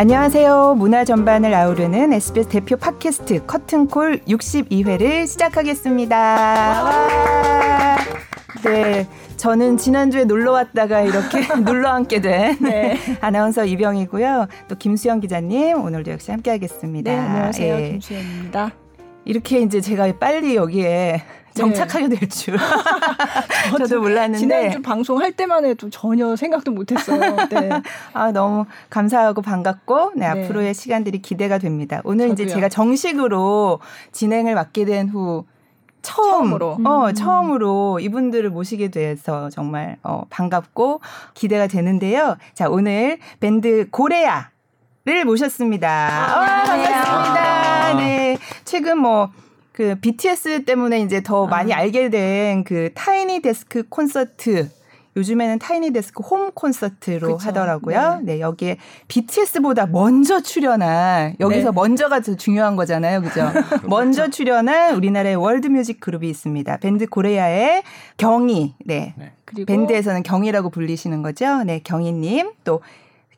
안녕하세요. 문화 전반을 아우르는 SBS 대표 팟캐스트 커튼콜 62회를 시작하겠습니다. 와. 네. 저는 지난주에 놀러 왔다가 이렇게 놀러 앉게 된 네. 아나운서 이병이고요. 또 김수영 기자님 오늘도 역시 함께 하겠습니다. 네, 안녕하세요. 예. 김수영입니다. 이렇게 이제 제가 빨리 여기에 정착하게 될 줄. 저도 몰랐는데. 지난주 방송할 때만 해도 전혀 생각도 못했어요. 네. 아, 너무 감사하고 반갑고, 네, 네, 앞으로의 시간들이 기대가 됩니다. 오늘 저도요. 이제 제가 정식으로 진행을 맡게 된 후, 처음, 처음으로, 어, 음. 처음으로 이분들을 모시게 돼서 정말, 어, 반갑고 기대가 되는데요. 자, 오늘 밴드 고래야를 모셨습니다. 아, 반갑습니다. 네. 최근 뭐, 그 BTS 때문에 이제 더 아. 많이 알게 된 그 Tiny Desk 콘서트 요즘에는 Tiny Desk 홈 콘서트로 그쵸. 하더라고요. 네. 네. 여기에 BTS보다 먼저 출연한 여기서 네. 먼저가 더 중요한 거잖아요. 그죠? 먼저 출연한 우리나라의 world music 그룹이 있습니다. 밴드 고래야의 경희. 네. 네. 그리고 밴드에서는 경희라고 불리시는 거죠. 네, 경희 님. 또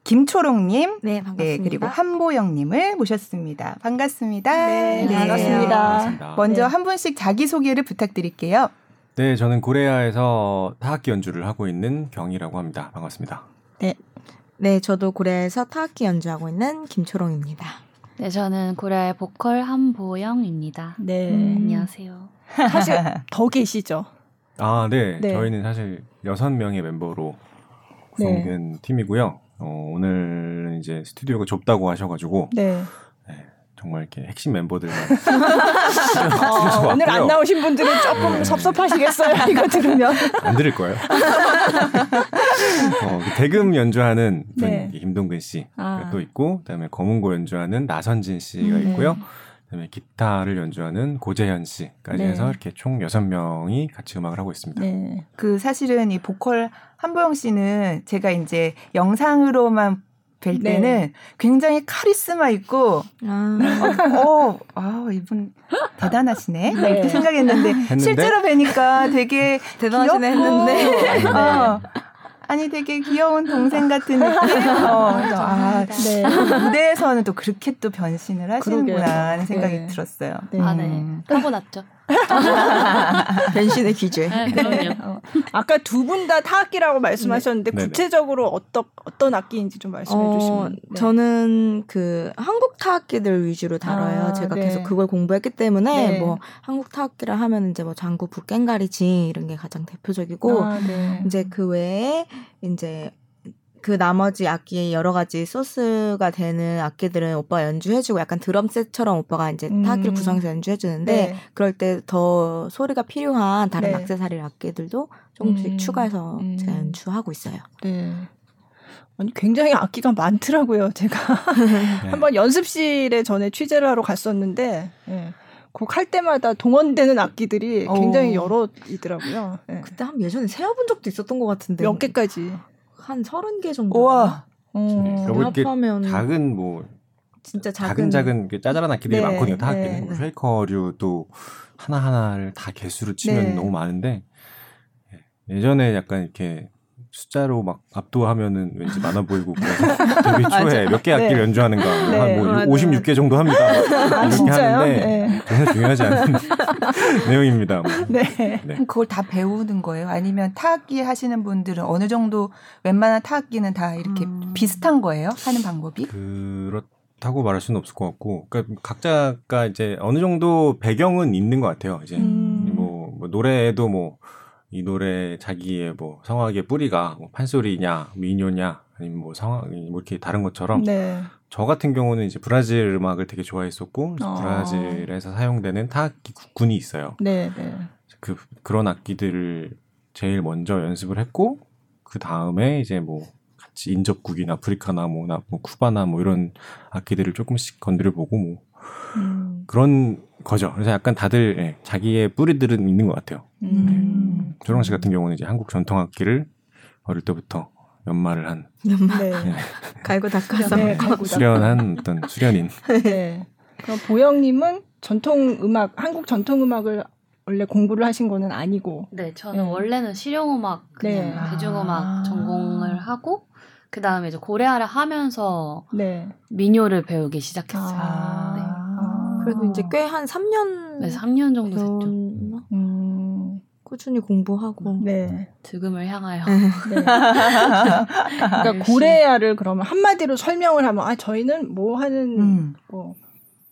김초롱님, 네, 반갑습니다. 네, 그리고 한보영님을 모셨습니다. 반갑습니다. 네, 네. 반갑습니다. 반갑습니다. 먼저 네. 한 분씩 자기 소개를 부탁드릴게요. 네, 저는 고레아에서 타악기 연주를 하고 있는 경이라고 합니다. 반갑습니다. 네, 네, 저도 고레아에서 타악기 연주하고 있는 김초롱입니다. 네, 저는 고레아의 보컬 한보영입니다. 네, 음. 안녕하세요. 사실 더 계시죠? 아, 네. 네. 저희는 사실 여섯 명의 mem버로 구성된 네. 팀이고요. 어, 오늘 이제 스튜디오가 좁다고 하셔가지고 네. 네 정말 이렇게 핵심 멤버들만 어, 오늘 안 나오신 분들은 조금 네. 섭섭하시겠어요 이거 들으면 안 들을 거예요. 어, 그 대금 연주하는 분 네. 김동근 씨가 아. 또 있고 그다음에 검은고 연주하는 나선진 씨가 음, 있고요. 그다음에 기타를 연주하는 고재현 씨까지 네. 해서 이렇게 총 여섯 명이 같이 음악을 하고 있습니다. 네. 그 사실은 이 보컬 한보영 씨는 제가 이제 영상으로만 뵐 네. 때는 네. 굉장히 카리스마 있고 아. 어, 아 이분 대단하시네 네. 이렇게 생각했는데 했는데? 실제로 뵈니까 되게 대단하시네 했는데 어, 아니 되게 귀여운 동생 같은 느낌. 어, 아, 네. 무대에서는 또 그렇게 또 변신을 하시는구나 하는 생각이 네. 들었어요. 네. 아, 네. 타고났죠. 변신의 기죄. 네, 그럼요. 어. 아까 두 분 다 타악기라고 말씀하셨는데 네. 구체적으로 어떤 어떤 악기인지 좀 말씀해 어, 주시면. 네. 저는 그 한국 타악기들 위주로 다뤄요. 아, 제가 네. 계속 그걸 공부했기 때문에 네. 뭐 한국 타악기라 하면 이제 뭐 장구, 북갱가리지 이런 게 가장 대표적이고 아, 네. 이제 그 외에 이제 그 나머지 악기 여러 가지 소스가 되는 악기들은 오빠가 연주해주고 약간 드럼 셋처럼 오빠가 이제 음. 타악기를 구성해서 연주해주는데 네. 그럴 때 더 소리가 필요한 다른 네. 악세사리 악기들도 조금씩 음. 추가해서 음. 제가 연주하고 있어요. 네. 아니 굉장히 악기가 많더라고요. 제가 네. 한번 연습실에 전에 취재를 하러 갔었는데 예. 곡할 때마다 동원되는 악기들이 굉장히 오. 여러 있더라고요. 예. 그때 한 예전에 세어본 적도 있었던 것 같은데 몇 개까지 한 서른 개 정도. 와. 어, 합하면 작은 뭐 진짜 작은 작은, 작은 짜잘한 악기들이 네, 많거든요. 타 악기는 네, 뭐 쉐이커류도 하나 하나를 다 개수로 치면 네. 너무 많은데 예, 예전에 약간 이렇게 숫자로 막 압도하면은 왠지 많아 보이고 그래서 데뷔 초에 몇 개 악기를 네. 연주하는가 네. 한뭐 56개 정도 합니다. 아, 이렇게 진짜요? 하는데 네. 전혀 중요하지 않은 내용입니다. 뭐. 네. 네. 그걸 다 배우는 거예요? 아니면 타악기 하시는 분들은 어느 정도 웬만한 타악기는 다 이렇게 음. 비슷한 거예요? 하는 방법이? 그렇 다고 말할 수는 없을 것 같고, 그러니까 각자가 이제 어느 정도 배경은 있는 것 같아요. 이제 음. 뭐, 뭐 노래에도 뭐 이 노래 자기의 뭐 성악의 뿌리가 뭐 판소리냐 미녀냐 아니면 뭐 성악 뭐 이렇게 다른 것처럼 네. 저 같은 경우는 이제 브라질 음악을 되게 좋아했었고 어. 브라질에서 사용되는 타악기 국군이 있어요. 네, 네. 그 그런 악기들을 제일 먼저 연습을 했고 그 다음에 이제 뭐 같이 인접국인 아프리카나 뭐나 뭐 쿠바나 뭐 이런 악기들을 조금씩 건드려 보고 뭐 음. 그런 거죠. 그래서 약간 다들 예, 자기의 뿌리들은 있는 것 같아요. 음. 네. 조롱 씨 같은 경우는 이제 한국 전통 악기를 어릴 때부터 연마를 한 연마 네. 네. 갈고 닦아서 네, 수련한 어떤 수련인. 네. 그럼 보영님은 전통 음악 한국 전통 음악을 원래 공부를 하신 거는 아니고. 네, 저는 네. 원래는 실용 음악 그냥 네. 대중 음악 아. 전공을 하고 그 다음에 이제 고래아를 하면서 네. 민요를 배우기 시작했어요. 아~ 네. 아~ 그래도 이제 꽤 한 3년. 네, 3년 정도 됐죠. 음. 꾸준히 공부하고. 네. 득음을 향하여. 네. 네. 그러니까 고래아를 그러면 한마디로 설명을 하면, 아, 저희는 뭐 하는, 음. 뭐,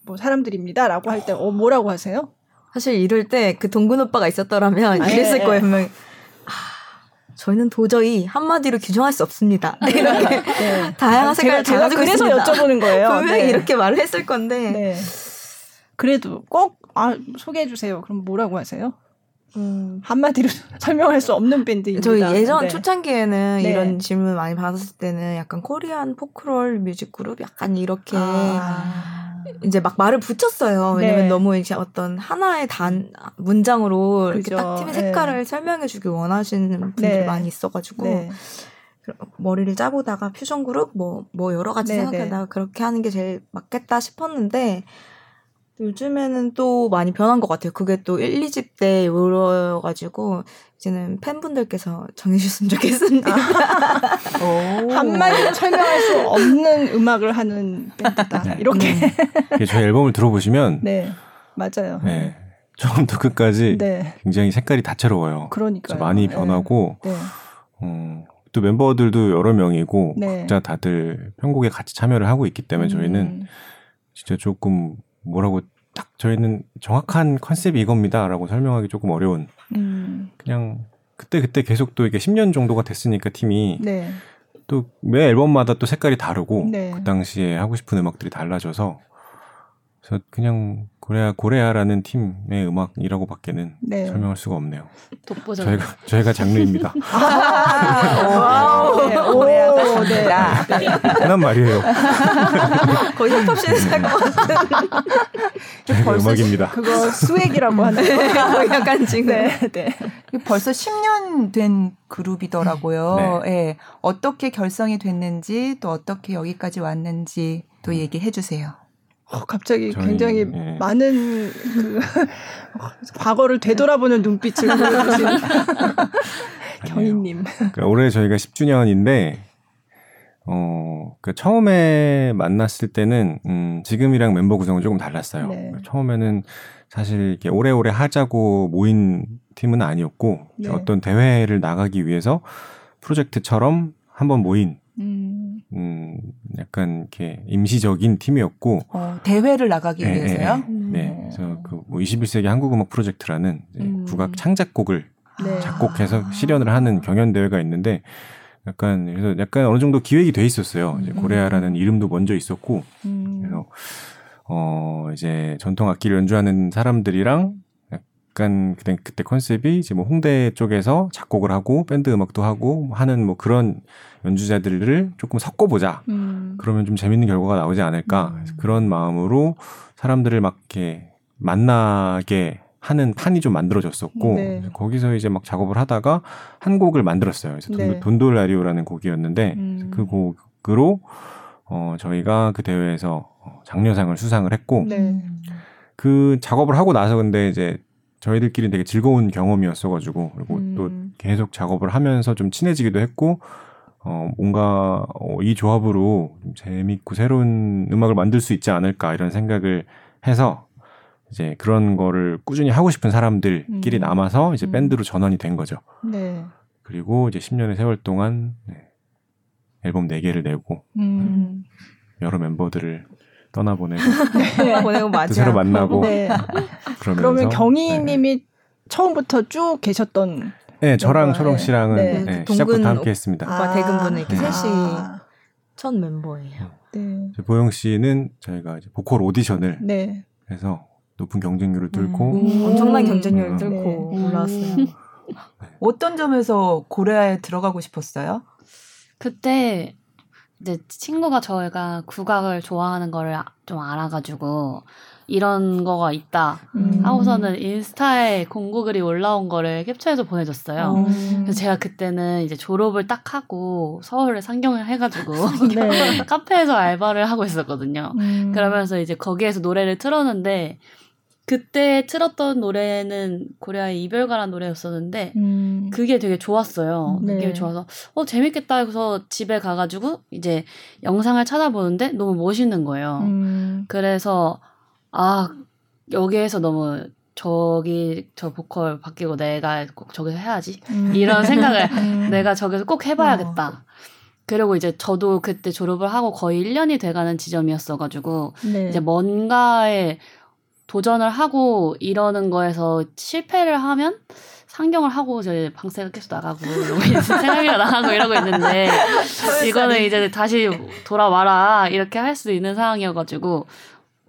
뭐 사람들입니다라고 할 때, 어, 뭐라고 하세요? 사실 이럴 때 그 동근 오빠가 있었더라면 아, 이랬을 네. 거예요. 저희는 도저히 한마디로 규정할 수 없습니다. 이렇게 네. 다양한 색깔을 제가, 제가 그래서 있습니다. 여쭤보는 거예요. 분명히 네. 이렇게 말을 했을 건데. 네. 그래도 꼭 아, 소개해 주세요. 그럼 뭐라고 하세요? 음. 한마디로 설명할 수 없는 밴드입니다. 저희 예전 네. 초창기에는 네. 이런 질문 많이 받았을 때는 약간 코리안 포크롤 뮤직 그룹 약간 이렇게 아. 이제 막 말을 붙였어요. 왜냐면 네. 너무 이제 어떤 하나의 단 문장으로 이렇게 딱 팀의 네. 색깔을 네. 설명해 주기 원하시는 분들이 네. 많이 있어가지고 네. 머리를 짜보다가 퓨전 그룹 뭐뭐 뭐 여러 가지 네, 생각하다가 그렇게 하는 게 제일 맞겠다 싶었는데 요즘에는 또 많이 변한 것 같아요. 그게 또 1, 2집 때 이러가지고 이제는 팬분들께서 정해주셨으면 좋겠습니다. 한마디로 설명할 수 없는 음악을 하는 밴드다. 네. 이렇게. 음. 저희 앨범을 들어보시면. 네. 맞아요. 네. 처음부터 끝까지 네. 굉장히 색깔이 다채로워요. 그러니까 많이 네. 변하고 네. 어, 또 멤버들도 여러 명이고 네. 각자 다들 편곡에 같이 참여를 하고 있기 때문에 저희는 음. 진짜 조금 뭐라고 딱 저희는 정확한 컨셉이 이겁니다라고 설명하기 조금 어려운 음. 그냥 그때 그때 계속 또 이게 10년 정도가 됐으니까 팀이 네. 또매 앨범마다 또 색깔이 다르고 네. 그 당시에 하고 싶은 음악들이 달라져서 그래서 그냥 고래아 고래아라는 팀의 음악이라고밖에는 네. 설명할 수가 없네요. 독보적. 저희가 저희가 장르입니다. 아, 네, 오, 네. 네. 흔한 말이에요. 거의 힙합씬에서 할것 같은. 저희가 음악입니다. 그거 스웩이라고 하는 거. 약간 지금. 네, 네. 벌써 10년 된 그룹이더라고요. 네. 네. 어떻게 결성이 됐는지 또 어떻게 여기까지 왔는지 또 얘기해 주세요. 어, 갑자기 저희, 굉장히 예. 많은 그 과거를 되돌아보는 눈빛을 보여주신 경희님. 그러니까 올해 저희가 10주년인데 어, 그 처음에 만났을 때는 음, 지금이랑 멤버 구성은 조금 달랐어요. 네. 그러니까 처음에는 사실 이렇게 오래오래 하자고 모인 팀은 아니었고 네. 어떤 대회를 나가기 위해서 프로젝트처럼 한번 모인 음. 음, 약간 이렇게 임시적인 팀이었고 어, 대회를 나가기 네, 위해서요. 네, 네. 그래서 그뭐 21세기 한국 음악 프로젝트라는 음. 국악 창작곡을 네. 작곡해서 아. 실현을 하는 경연 대회가 있는데 약간 그래서 약간 어느 정도 기획이 돼 있었어요. 이제 음. 고레아라는 이름도 먼저 있었고 음. 그래서 어 이제 전통 악기를 연주하는 사람들이랑 약간 그때 그때 컨셉이 이제 뭐 홍대 쪽에서 작곡을 하고 밴드 음악도 하고 하는 뭐 그런 연주자들을 조금 섞어보자. 음. 그러면 좀 재밌는 결과가 나오지 않을까. 음. 그런 마음으로 사람들을 막 이렇게 만나게 하는 판이 좀 만들어졌었고 네. 거기서 이제 막 작업을 하다가 한 곡을 만들었어요. 그래서 네. 돈돌라리오라는 곡이었는데 음. 그 곡으로 어 저희가 그 대회에서 장려상을 수상을 했고 네. 그 작업을 하고 나서 근데 이제 저희들끼리 되게 즐거운 경험이었어가지고 그리고 음. 또 계속 작업을 하면서 좀 친해지기도 했고 어, 뭔가, 어, 이 조합으로 좀 재밌고 새로운 음악을 만들 수 있지 않을까 이런 생각을 해서 이제 그런 거를 꾸준히 하고 싶은 사람들끼리 음. 남아서 이제 음. 밴드로 전환이 된 거죠. 네. 그리고 이제 10년의 세월 동안 네, 앨범 4개를 내고 음. 네, 여러 멤버들을 떠나보내고 네. 보내고 또 새로 만나고 네. 그러면 경희 님이 네. 처음부터 쭉 계셨던 네, 저랑 초롱 씨랑은 네. 네, 시작부터 함께 했습니다. 오빠 대금분은 이렇게 네. 셋이 아. 첫 멤버예요. 네. 보영 씨는 저희가 이제 보컬 오디션을 네. 해서 높은 경쟁률을 뚫고 음. 엄청난 경쟁률을 음. 뚫고 네. 올라왔어요. 네. 어떤 점에서 고려에 들어가고 싶었어요? 그때 이제 친구가 저희가 국악을 좋아하는 거를 좀 알아가지고 이런 거가 있다 음. 하고서는 인스타에 공고 글이 올라온 거를 캡처해서 보내줬어요. 음. 그래서 제가 그때는 이제 졸업을 딱 하고 서울에 상경을 해가지고 네. 카페에서 알바를 하고 있었거든요. 음. 그러면서 이제 거기에서 노래를 틀었는데 그때 틀었던 노래는 고려의 이별가란 노래였었는데 음. 그게 되게 좋았어요. 네. 그게 좋아서 어 재밌겠다 해서 집에 가가지고 이제 영상을 찾아보는데 너무 멋있는 거예요. 음. 그래서 아 여기에서 너무 저기 저 보컬 바뀌고 내가 꼭 저기서 해야지 음. 이런 생각을 음. 내가 저기서 꼭 해봐야겠다. 어. 그리고 이제 저도 그때 졸업을 하고 거의 1년이 돼가는 지점이었어가지고 네. 이제 뭔가에 도전을 하고 이러는 거에서 실패를 하면 상경을 하고 이제 방세가 계속 나가고 생각이가 나가고 이러고 있는데 이거는 이제 다시 돌아와라 이렇게 할 수 있는 상황이어가지고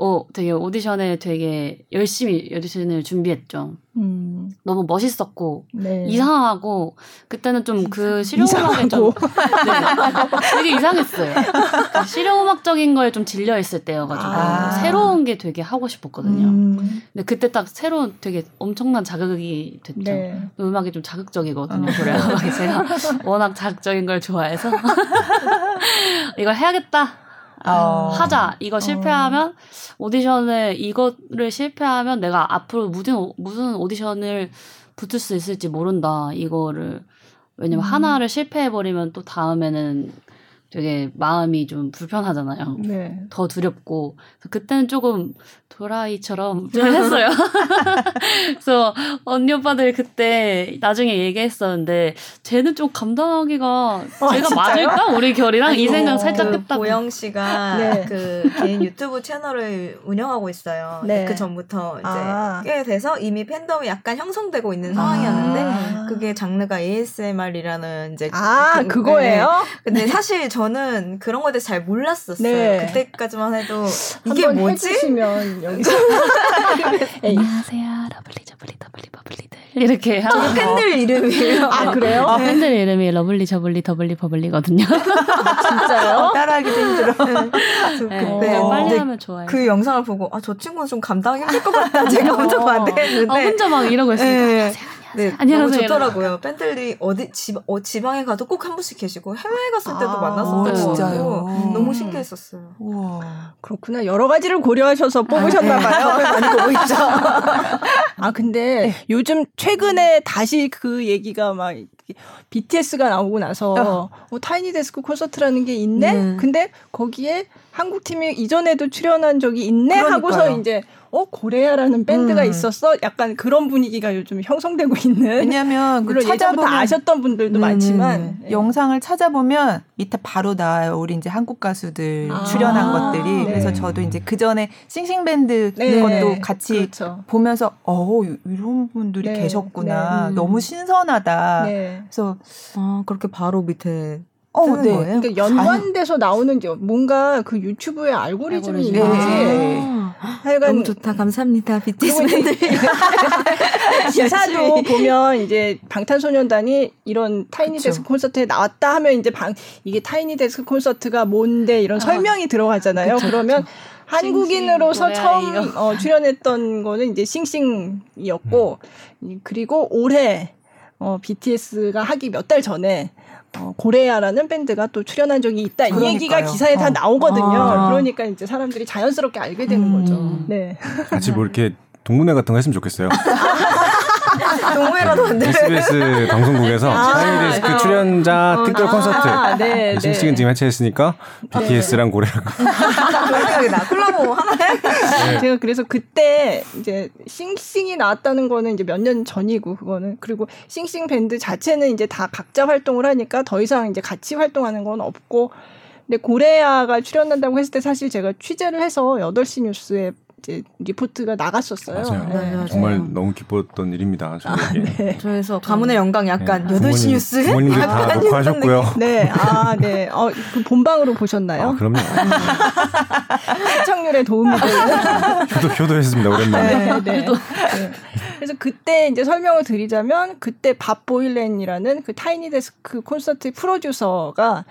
어, 되게 오디션에 되게 열심히 오디션을 준비했죠. 음. 너무 멋있었고 네. 이상하고 그때는 좀 그 실용음악에 좀 네, 되게 이상했어요. 그 실용음악적인 거에 좀 질려 있을 때여가지고 아. 새로운 게 되게 하고 싶었거든요. 음. 근데 그때 딱 새로운 되게 엄청난 자극이 됐죠. 네. 음악이 좀 자극적이거든요. 어. 그래 음악이 제가 워낙 자극적인 걸 좋아해서 이걸 해야겠다. 어. 하자. 이거 실패하면 어. 오디션을 이거를 실패하면 내가 앞으로 무슨 무슨 오디션을 붙을 수 있을지 모른다. 이거를 왜냐면 음. 하나를 실패해 버리면 또 다음에는 되게 마음이 좀 불편하잖아요. 네. 더 두렵고 그때는 조금 도라이처럼 좀 했어요. 그래서 언니 오빠들 그때 나중에 얘기했었는데 쟤는 좀 감당하기가 어, 제가 진짜요? 맞을까 우리 결이랑 아니, 이 생각 살짝 그 했다고. 보영 씨가 네. 그 개인 유튜브 채널을 운영하고 있어요. 네. 그 전부터 이제 아. 꽤 돼서 이미 팬덤이 약간 형성되고 있는 상황이었는데 아. 그게 장르가 ASMR이라는 이제 아 그, 거예요 근데 사실 저 저는 그런 거에 대해서 잘 몰랐었어요. 네. 그때까지만 해도 이게 뭐지? 해주시면 여기서 안녕하세요, 러블리 저블리 더블리 버블리들 이렇게 하고 팬들 이름이에요. 아 그래요? 아, 팬들 이름이 러블리 저블리 더블리 버블리거든요. 진짜요? 어, 따라하기도 힘들어. 네, 그때 어, 빨리 하면 좋아요. 그 영상을 보고 아 저 친구는 좀 감당이 힘들 것 같다. 제가 혼자 반대했는데 아, 혼자 막 이러고 있으니까. 네. 네, 안녕하세요. 너무 좋더라고요. 팬들이 어디 지, 어, 지방에 가도 꼭 한 번씩 계시고 해외에 갔을 때도 아, 진짜요? 음. 너무 신기했었어요. 우와. 그렇구나. 여러 가지를 고려하셔서 뽑으셨나 봐요. 아, 네. 많이 보고 있죠. 아 근데 네. 요즘 최근에 다시 그 얘기가 막 BTS가 나오고 나서 어. 어, 타이니 데스크 콘서트라는 게 있네. 네. 근데 거기에 한국 팀이 이전에도 출연한 적이 있네 그러니까요. 하고서 이제 어 고레아라는 밴드가 음. 있었어 약간 그런 분위기가 요즘 형성되고 있는 왜냐하면 그 찾아보면 아셨던 분들도 네 많지만 네. 영상을 찾아보면 밑에 바로 나와요 우리 이제 한국 가수들 아. 출연한 것들이 네. 그래서 저도 이제 그 전에 싱싱 밴드 네. 것도 같이 그렇죠. 보면서 어 이런 분들이 네. 계셨구나 네. 너무 신선하다 그래서 아 그렇게 바로 밑에 어, 네. 거예요? 그러니까 연관돼서 나오는 뭔가 그 유튜브의 알고리즘이 있는지 네. 하여간 너무 좋다. 감사합니다. BTS 팬들. 기사도 보면 이제 방탄소년단이 이런 타이니 그쵸. 데스크 콘서트에 나왔다 하면 이제 방 이게 타이니 데스크 콘서트가 뭔데 이런 아. 설명이 들어가잖아요. 그쵸, 그러면 그쵸. 한국인으로서 처음 어, 출연했던 거는 이제 싱싱이었고 음. 그리고 올해 어, BTS가 하기 몇 달 전에 어, 고레아라는 밴드가 또 출연한 적이 있다. 그러니까요. 이 얘기가 기사에 다 어. 나오거든요. 아. 그러니까 이제 사람들이 자연스럽게 알게 되는 음. 거죠. 네. 같이 뭐 이렇게 동문회 같은 거 했으면 좋겠어요. 동호회라도 안 돼. SBS 방송국에서 하이데스크 아, 출연자 어, 특별 아, 콘서트. 아, 네, 싱싱은 네. 지금 해체했으니까 BTS랑 네. 고래랑. 나 콜라보 하나 해. 네. 제가 그래서 그때 이제 싱싱이 나왔다는 거는 이제 몇 년 전이고 그거는 그리고 싱싱 밴드 자체는 이제 다 각자 활동을 하니까 더 이상 이제 같이 활동하는 건 없고 근데 고레아가 출연한다고 했을 때 사실 제가 취재를 해서 8시 뉴스에 이제 리포트가 나갔었어요. 맞아요. 네. 네. 정말 너무 기뻤던 일입니다. 저에게. 아, 네. 저에서 가문의 영광 약간 네. 8시 뉴스 부모님들 다 녹화하셨고요. 네. 아, 네. 어, 그 본방으로 보셨나요? 아, 그럼요. 시청률에 도움이 되는 효도 효도했습니다. 오랜만에. 네, 네. 네. 그래서 그때 이제 설명을 드리자면 그때 밥 보일렌이라는 그 타이니 데스크 콘서트 프로듀서가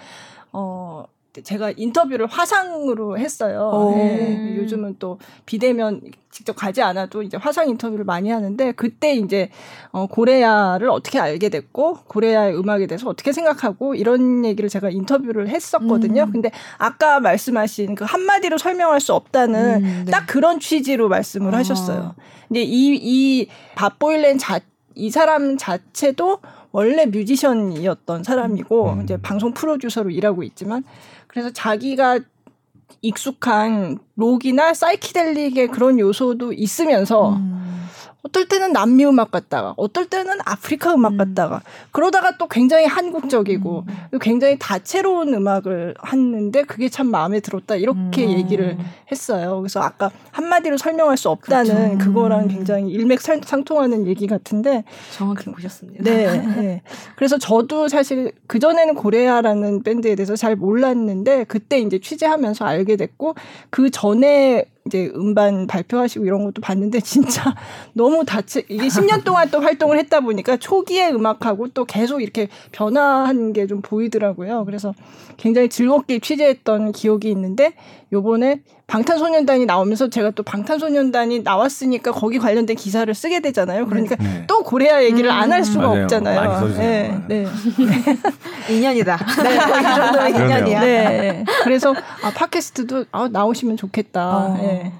어 제가 인터뷰를 화상으로 했어요. 네, 요즘은 또 비대면 직접 가지 않아도 이제 화상 인터뷰를 많이 하는데 그때 이제 어 고레아를 어떻게 알게 됐고 고레아의 음악에 대해서 어떻게 생각하고 이런 얘기를 제가 인터뷰를 했었거든요. 음. 근데 아까 말씀하신 그 한마디로 설명할 수 없다는 음, 네. 딱 그런 취지로 말씀을 어. 하셨어요. 근데 이이 밥보일렌 자이 사람 자체도 원래 뮤지션이었던 사람이고 음. 이제 방송 프로듀서로 일하고 있지만 그래서 자기가 익숙한 록이나 사이키델릭의 그런 요소도 있으면서 음. 어떨 때는 남미 음악 같다가 어떨 때는 아프리카 음악 음. 같다가 그러다가 또 굉장히 한국적이고 음. 굉장히 다채로운 음악을 했는데 그게 참 마음에 들었다 이렇게 음. 얘기를 했어요. 그래서 아까 한마디로 설명할 수 없다는 그렇죠. 그거랑 굉장히 일맥상통하는 얘기 같은데 정확히 그, 보셨습니다. 네, 네. 그래서 저도 사실 그 전에는 고레아라는 밴드에 대해서 잘 몰랐는데 그때 이제 취재하면서 알게 됐고 그 전에 이제 음반 발표하시고 이런 것도 봤는데 진짜 너무 다채 이게 10년 동안 또 활동을 했다 보니까 초기의 음악하고 또 계속 이렇게 변화한 게좀 보이더라고요. 그래서 굉장히 즐겁게 취재했던 기억이 있는데 요번에 방탄소년단이 나오면서 제가 또 방탄소년단이 나왔으니까 거기 관련된 기사를 쓰게 되잖아요. 그러니까 네. 또 고레아 얘기를 음. 안할 수가 맞아요. 없잖아요. 네, 네. 인연이다. 네, 이 정도면 인연이야. 네. 그래서 아 팟캐스트도 아, 나오시면 좋겠다. 어. 네.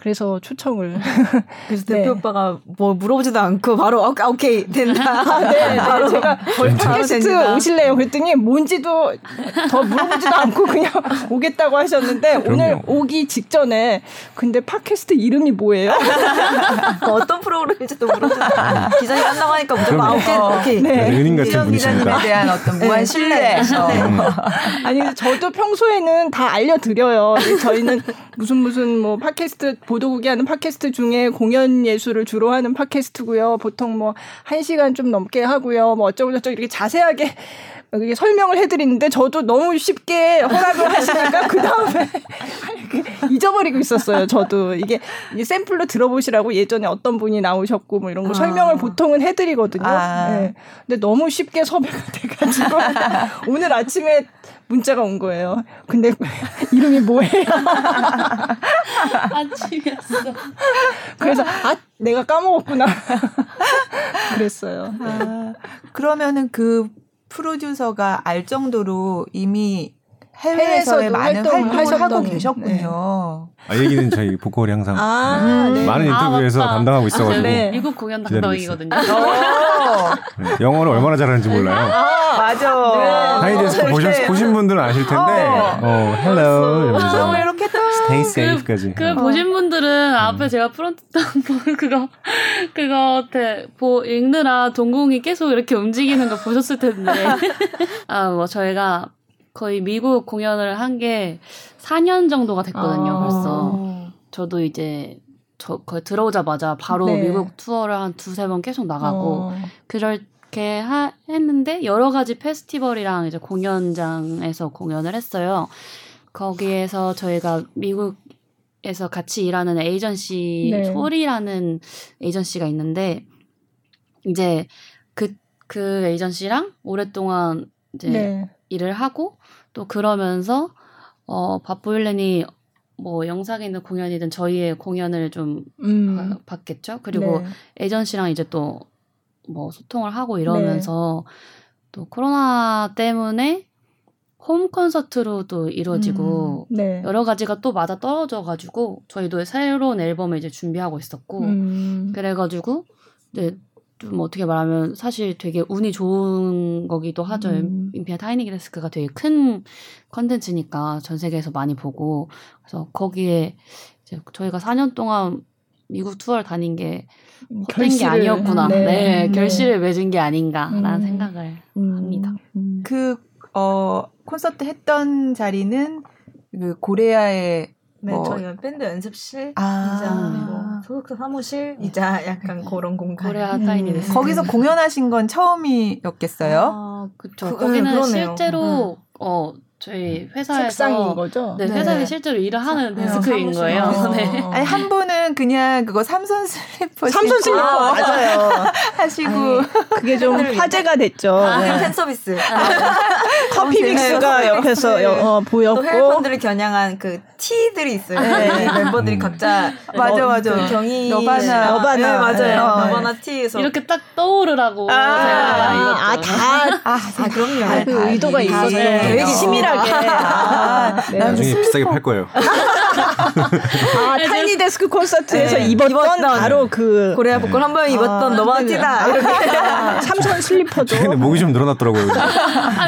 그래서 초청을. 그래서 네. 대표 오빠가 뭐 물어보지도 않고 바로 어, 오케이 된다. 아, 네, 네. 바로 제가 팟캐스트 오실래요? 그랬더니 뭔지도 더 물어보지도 않고 그냥 오겠다고 하셨는데 오늘 오기 직전에 근데 팟캐스트 이름이 뭐예요? 어떤 프로그램인지도 물어보지도 않고 기자님 한다고 하니까 무조건 아, 오케이, 오케이. 네. 은인 같은 분이십니다. 기자님에 대한 어떤 무한 네. 신뢰. 네. 아니 저도 평소에는 다 알려드려요. 저희는 무슨 무슨 뭐 팟캐스트 보도국이 하는 팟캐스트 중에 공연 예술을 주로 하는 팟캐스트고요. 보통 뭐 1시간 좀 넘게 하고요. 뭐 어쩌고 저쩌고 이렇게 자세하게 이게 설명을 해드리는데 저도 너무 쉽게 허락을 하시니까 그 다음에 잊어버리고 있었어요. 저도 이게, 이게 샘플로 들어보시라고 예전에 어떤 분이 나오셨고 뭐 이런 거 아. 설명을 보통은 해드리거든요. 아. 네. 근데 너무 쉽게 섭외가 돼가지고 오늘 아침에 문자가 온 거예요. 근데 이름이 뭐예요? 아침이었어. 그래서 아 내가 까먹었구나. 그랬어요. 아, 그러면은 그 프로듀서가 알 정도로 이미 해외에서의 많은 활동을, 활동을 하고 계셨군요. 네. 아, 얘기는 저희 보컬이 항상 아, 네. 많은 아, 인터뷰에서 아, 담당하고 있어가지고 네. 미국 공연 담당이거든요. 네. 영어를 얼마나 잘하는지 몰라요. 아, 맞아. 네. Tiny Desk 보신 분들은 아실 텐데, 어, 어 hello 이러면서 이렇게 또 stay safe까지. 그, 그 어. 보신 분들은 앞에 제가 프롬프트 그거 그거 보 읽느라 동공이 계속 이렇게 움직이는 거 보셨을 텐데, 아 뭐 저희가 거의 미국 공연을 한 게 4년 정도가 됐거든요, 아. 벌써. 저도 이제 저 거의 들어오자마자 바로 네. 미국 투어를 한 두세 번 계속 나가고 어. 그렇게 하, 했는데 여러 가지 페스티벌이랑 이제 공연장에서 공연을 했어요. 거기에서 저희가 미국에서 같이 일하는 에이전시 네. 소리라는 에이전시가 있는데 이제 그그 그 에이전시랑 오랫동안 이제 네. 일을 하고 또 그러면서 어 밥보일렌이 뭐 영상에 있는 공연이든 저희의 공연을 좀 음. 받겠죠. 그리고 네. 에전시랑 이제 또 뭐 소통을 하고 이러면서 네. 또 코로나 때문에 홈 콘서트로도 이루어지고 음. 네. 여러 가지가 또 맞아 떨어져 가지고 저희도 새로운 앨범을 이제 준비하고 있었고 음. 그래 가지고 이제 좀 어떻게 말하면 사실 되게 운이 좋은 거기도 하죠. 음. 임피아 타이니 데스크가 되게 큰 컨텐츠니까 전 세계에서 많이 보고 그래서 거기에 이제 저희가 4년 동안 미국 투어를 다닌 게 헛된 게 아니었구나. 네, 네, 네. 결실을 맺은 게 아닌가라는 음. 생각을 음. 합니다. 음. 그, 어, 콘서트 했던 자리는 그 고레아의 네, 뭐. 저희가 밴드 연습실 아. 이자 뭐 소속사 사무실 이자 약간 그런 공간. 고레아 타이니 음. 거기서 공연하신 건 처음이었겠어요? 아, 그렇죠. 그, 거기는 네, 실제로 음. 어 저희 회사에서 책상인 거죠? 네, 회사에 네. 실제로 일을 하는 네. 데스크인 거예요. 어. 네. 아니 한 분은 그냥 그거 삼선 슬리퍼 삼선 슬리퍼 아, 맞아요. 하시고 아니, 그게 좀 화제가 됐죠. 아, 네. 팬 서비스. 아, 커피 믹스가 옆에서 네. 어, 보였고 또 해외분들을 겨냥한 그 티들이 있어요. 네. 멤버들이 음. 각자 맞아 맞아 그 경희 너바나 너바나 네, 맞아요. 네. 너바나 티에서 이렇게 딱 떠오르라고 아, 아, 다, 아, 아 그럼요. 아, 그 의도가 있어서 계획이 치 밀하게. 아, 네. 나중에 비싸게 팔 거예요. 아, 타이니 데스크 콘서트에서 네. 입었던, 입었던, 바로 그 코레아 보컬 한번 입었던 아, 너바나 티다. 이렇게 참선 슬리퍼도. 최근에 목이 좀 늘어났더라고요.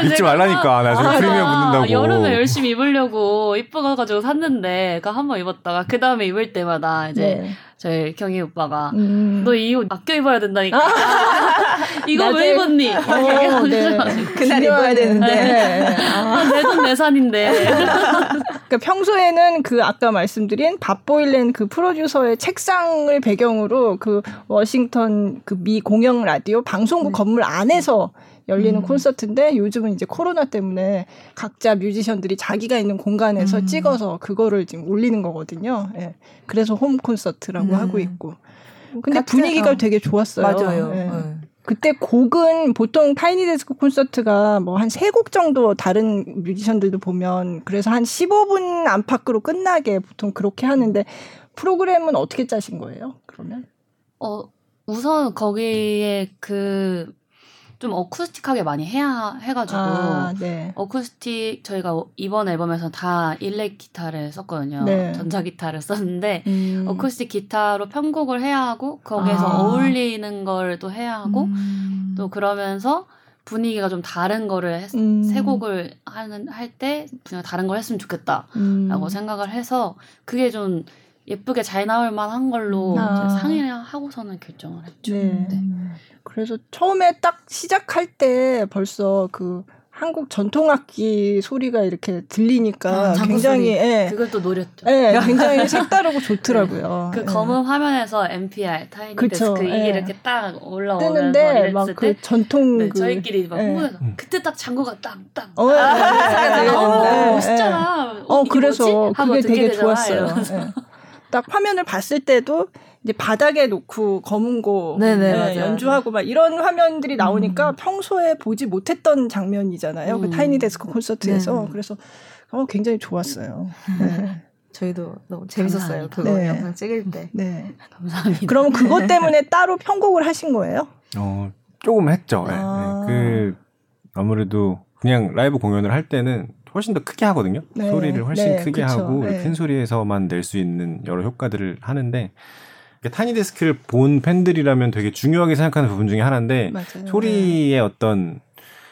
입지 말라니까 나중에 프리미엄 붙는다고. 여름에 열심히 입으려고 이뻐가지고 샀는데 그한번 입었다가 그 다음에 입을 때마다 이제 네. 저희 경희 오빠가 음. 너이 옷 아껴 입어야 된다니까 이거 왜 입었니? 어, 네. 그날 입어야 되는데 네. 아, 내돈 내산인데 그러니까 평소에는 그 아까 말씀드린 밥보일랜 그 프로듀서의 책상을 배경으로 그 워싱턴 그 미 공영 라디오 방송국 네. 건물 안에서 열리는 음. 콘서트인데 요즘은 이제 코로나 때문에 각자 뮤지션들이 자기가 있는 공간에서 음. 찍어서 그거를 지금 올리는 거거든요. 예. 그래서 홈 콘서트라고 음. 하고 있고. 근데 각자, 분위기가 어. 되게 좋았어요. 맞아요. 예. 어. 그때 곡은 보통 타이니 데스크 콘서트가 뭐 한 세 곡 정도 다른 뮤지션들도 보면 그래서 한 15분 안팎으로 끝나게 보통 그렇게 하는데 프로그램은 어떻게 짜신 거예요? 그러면? 어 우선 거기에 그 좀 어쿠스틱하게 많이 해야 해가지고 아, 네. 어쿠스틱 저희가 이번 앨범에서 다 일렉 기타를 썼거든요. 네. 전자 기타를 썼는데 음. 어쿠스틱 기타로 편곡을 해야 하고 거기에서 아. 어울리는 걸 또 해야 하고 음. 또 그러면서 분위기가 좀 다른 거를 했, 음. 세 곡을 하는 할 때 분위기가 다른 걸 했으면 좋겠다라고 음. 생각을 해서 그게 좀 예쁘게 잘 나올 만한 걸로 아. 상의를 하고서는 결정을 했죠. 네. 네. 그래서 처음에 딱 시작할 때 벌써 그 한국 전통악기 소리가 이렇게 들리니까 아, 굉장히 예, 그걸 또 노렸죠. 예, 굉장히 색다르고 좋더라고요. 그 예. 검은 화면에서 NPR 타이니 그쵸, 데스크 이게 예. 이렇게 딱 올라오면서 뜨는데 막그 전통 네, 그 저희끼리 막 예. 음. 그때 딱 장구가 땅땅 어, 아, 어, 멋있잖아. 어, 그래서 그게 되게 좋았어요. 예. 딱 화면을 봤을 때도 이제 바닥에 놓고 검은고 네, 연주하고 막 이런 화면들이 나오니까 음. 평소에 보지 못했던 장면이잖아요. 그 음. 그 타이니 데스크 콘서트에서 네. 그래서 어, 굉장히 좋았어요. 네. 저희도 너무 재밌었어요. 그거 네. 영상 찍을 때. 네. 감사합니다. 그럼 그것 때문에 따로 편곡을 하신 거예요? 어, 조금 했죠. 네. 아. 그 아무래도 그냥 라이브 공연을 할 때는 훨씬 더 크게 하거든요. 네. 소리를 훨씬 네, 크게 그쵸. 하고 네. 큰 소리에서만 낼 수 있는 여러 효과들을 하는데 타니 데스크를 본 팬들이라면 되게 중요하게 생각하는 부분 중에 하나인데 맞아요. 소리의 어떤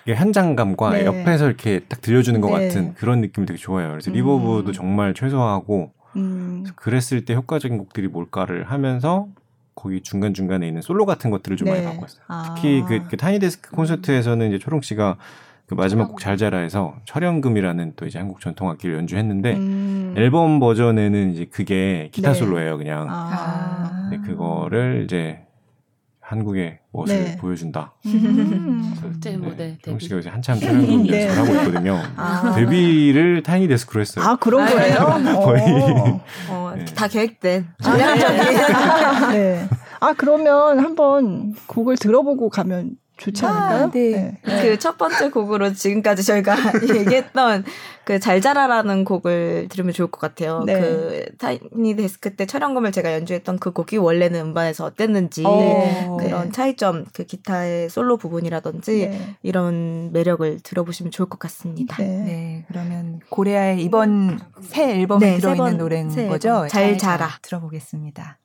현장감과 네. 옆에서 이렇게 딱 들려주는 것 네. 같은 그런 느낌이 되게 좋아요. 그래서 음. 리버브도 정말 최소화하고 음. 그랬을 때 효과적인 곡들이 뭘까를 하면서 거기 중간 중간에 있는 솔로 같은 것들을 좀 네. 많이 바꿨어요. 아. 특히 그, 그 타니 데스크 콘서트에서는 이제 초롱 씨가 그 마지막 곡 잘 자라에서 철연금이라는 또 이제 한국 전통 악기를 연주했는데 음. 앨범 버전에는 이제 그게 기타 네. 솔로예요, 그냥. 아. 네, 그거를 이제 한국의 멋을 네. 보여준다. 음. 국제 무대 네, 씨가 이제 한참 철연금 네. 연습을 하고 있거든요. 아. 데뷔를 타이니 데스크로 했어요. 아 그런 거예요? 거의 어, 네. 다 계획된 전략적인. 아, 네. 아 그러면 한번 곡을 들어보고 가면 좋지 않을까요? 아, 네. 네. 그 첫 번째 곡으로 지금까지 저희가 얘기했던 그 잘 자라라는 곡을 들으면 좋을 것 같아요. 네. 그 타이니 데스크 때 촬영금을 제가 연주했던 그 곡이 원래는 음반에서 어땠는지 오, 그런 네. 차이점, 그 기타의 솔로 부분이라든지 네. 이런 매력을 들어보시면 좋을 것 같습니다. 네. 네 그러면 고레아의 이번 새 앨범에 네, 들어있는 노래인 거죠? 잘 자라 들어보겠습니다.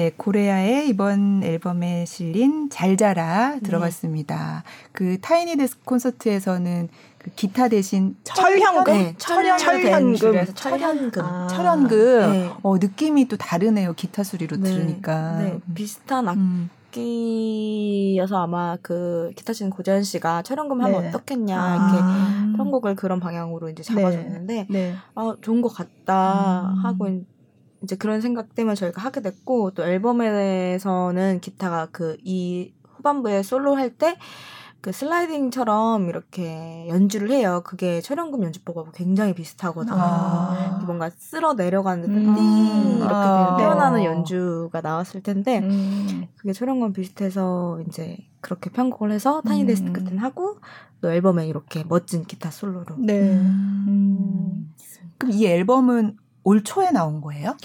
네, 고레아의 이번 앨범에 실린 잘 자라 들어봤습니다. 네. 그 타이니 데스크 콘서트에서는 그 기타 대신 철현금, 네, 철현, 철현금, 철현금, 아, 철현금. 네. 어 느낌이 또 다르네요. 기타 소리로 네. 들으니까. 네, 비슷한 음. 악기여서 아마 그 기타 치는 고재현 씨가 철현금 하면 네. 어떻겠냐 아. 이렇게 편곡을 그런 방향으로 이제 잡아줬는데 네. 아 좋은 것 같다 음. 하고 이제 그런 생각 때문에 저희가 하게 됐고 또 앨범에서는 기타가 그 이 후반부에 솔로 할 때 그 슬라이딩처럼 이렇게 연주를 해요. 그게 철연금 연주법하고 굉장히 비슷하거든요. 아. 뭔가 쓸어 내려가는 듯한 음. 띵 이렇게 아. 표현하는 연주가 나왔을 텐데 음. 그게 철연금 비슷해서 이제 그렇게 편곡을 해서 Tiny Desk 음. 때는 하고 또 앨범에 이렇게 멋진 기타 솔로로. 네. 음. 그럼 이 앨범은 올 초에 나온 거예요?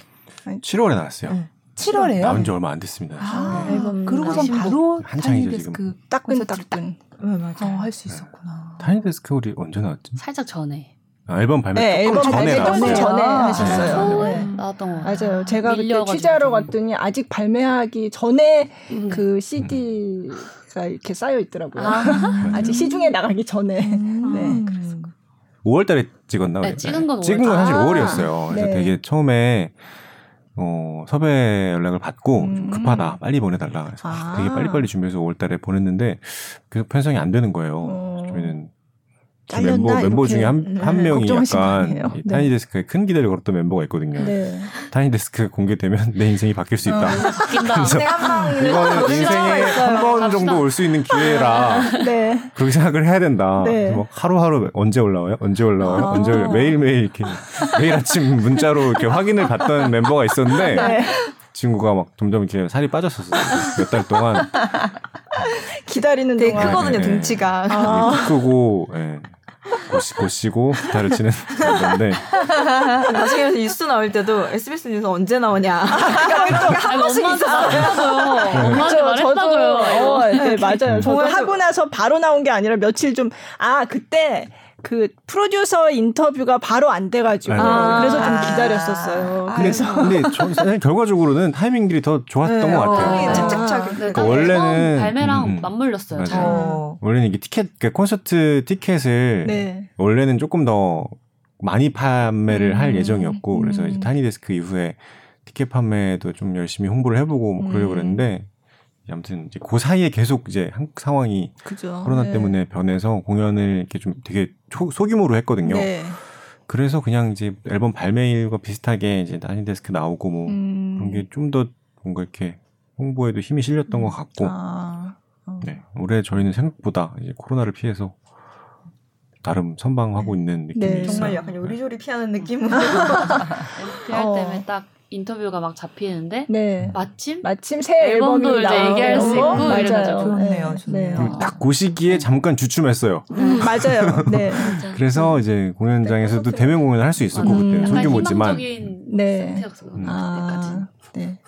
7월에 나왔어요. 네. 7월에요? 나온 지 얼마 안 됐습니다. 아, 네. 앨범 그러고선 바로 한창이죠 지금. 따끈따끈. 네, 맞아. 어, 할수 있었구나. 타니 데스크 우리 언제 나왔지? 살짝 전에. 아, 앨범 발매 네, 앨범 전에 조금 전에 하셨어요. 네. 나왔던 거 맞아요. 제가 그때 취재하러 갔더니 아직 발매하기 전에 음. 그 CD가 이렇게 쌓여 있더라고요. 아. 직 시중에 나가기 전에. 음. 네. 5월달에 찍었나? 네, 찍은 건 찍은 건 사실 5월이었어요. 그래서 네. 되게 처음에 어, 섭외 연락을 받고 음. 좀 급하다. 빨리 보내달라. 그래서 아. 되게 빨리빨리 준비해서 5월 달에 보냈는데 계속 편성이 안 되는 거예요. 어. 저희는 멤버 멤버 중에 한, 네. 한 명이 약간 네. 타니 데스크에 큰 기대를 걸었던 멤버가 있거든요. 네. 타니 데스크 공개되면 내 인생이 바뀔 수 있다. 어, 그래서 이거는 인생에 한 번 정도 올 수 있는 기회라 네. 그렇게 생각을 해야 된다. 네. 막 하루하루 언제 올라와요? 언제 올라와요? 아. 언제 올라와요? 매일 매일 이렇게 매일 아침 문자로 이렇게 확인을 받던 멤버가 있었는데 네. 친구가 막 점점 이렇게 살이 빠졌었어요. 몇 달 동안. 기다리는 되게 동안. 크거든요, 네. 등치가. 아. 크고, 예. 보시고 기타를 치는 건데 나중에 뉴스 나올 때도 SBS 뉴스 언제 나오냐 한 번씩 있어요. 엄마한테 말했다고요. 어, 네, 맞아요. 저도 하고 나서 바로 나온 게 아니라 며칠 좀 아 그때 그 프로듀서 인터뷰가 바로 안 돼가지고 아~ 그래서 좀 기다렸었어요. 아~ 그래서 근데 저 사실 결과적으로는 타이밍들이 더 좋았던 네, 것 같아요. 어, 착착착. 네, 그러니까 원래는 발매랑 음, 음. 맞물렸어요. 어. 원래는 이게 티켓 그 콘서트 티켓을 네. 원래는 조금 더 많이 판매를 음, 할 예정이었고 그래서 이제 타니데스크 이후에 티켓 판매도 좀 열심히 홍보를 해보고 뭐 그러려고 음. 그랬는데 아무튼 이제 그 사이에 계속 이제 한국 상황이 그죠. 코로나 네. 때문에 변해서 공연을 이렇게 좀 되게 초, 소규모로 했거든요. 네. 그래서 그냥 이제 앨범 발매일과 비슷하게 이제 나니데스크 나오고 뭐 음. 그런 게 좀 더 뭔가 이렇게 홍보에도 힘이 실렸던 것 같고. 아. 어. 네. 올해 저희는 생각보다 이제 코로나를 피해서 나름 선방하고 있는 느낌이 네. 있어요. 정말 약간 요리조리 피하는 느낌으로. 피할 때문에 딱 인터뷰가 막 잡히는데 네. 마침 마침 새 앨범도 이제 얘기할 수 있고 맞아요. 좋네요, 네. 좋네요. 네. 딱그 시기에 잠깐 주춤했어요. 음, 맞아요. 네. 그래서 이제 공연장에서도 네. 대면 공연을 할 수 있었고 음, 그때 소규모지만 네. 음. 아, 네.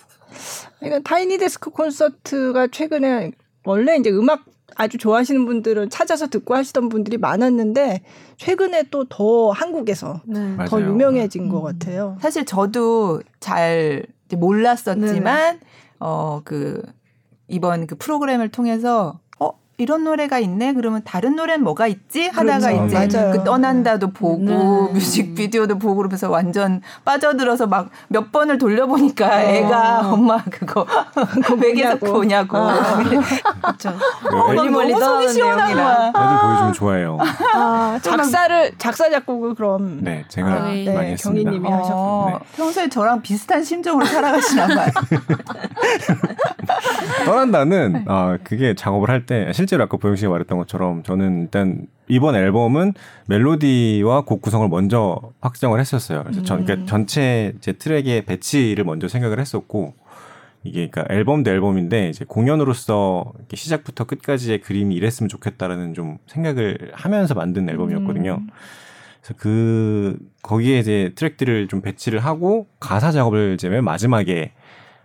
그러니까 타이니 데스크 콘서트가 최근에 원래 이제 음악 아주 좋아하시는 분들은 찾아서 듣고 하시던 분들이 많았는데 최근에 또 더 한국에서 네. 더 유명해진 음. 것 같아요. 사실 저도 잘 몰랐었지만 어 그 이번 그 프로그램을 통해서 이런 노래가 있네. 그러면 다른 노래는 뭐가 있지? 하다가 그렇죠. 이제 맞아요. 그 떠난다도 보고 네. 뮤직비디오도 보고 그러면서 완전 빠져들어서 막 몇 번을 돌려보니까 어. 애가 엄마 그거 베개에서 보냐고. 아. 그렇죠. 멀리 멀리 너무 시원한 거야. 애들 보여주면 좋아해요. 아, 작사를 작사 작곡을 그럼 네 제가 아, 네. 많이 했습니다. 경희님이 어. 하셨고 네. 평소에 저랑 비슷한 심정으로 살아가시나 봐요. 떠난다는 아 그게 작업을 할때 실 제로 아까 보영 씨가 말했던 것처럼 저는 일단 이번 앨범은 멜로디와 곡 구성을 먼저 확정을 했었어요. 그래서 전 그러니까 음. 전체 제 트랙의 배치를 먼저 생각을 했었고 이게 그러니까 앨범 대 앨범인데 이제 공연으로서 시작부터 끝까지의 그림이 이랬으면 좋겠다라는 좀 생각을 하면서 만든 앨범이었거든요. 음. 그래서 그 거기에 이제 트랙들을 좀 배치를 하고 가사 작업을 이제 맨 마지막에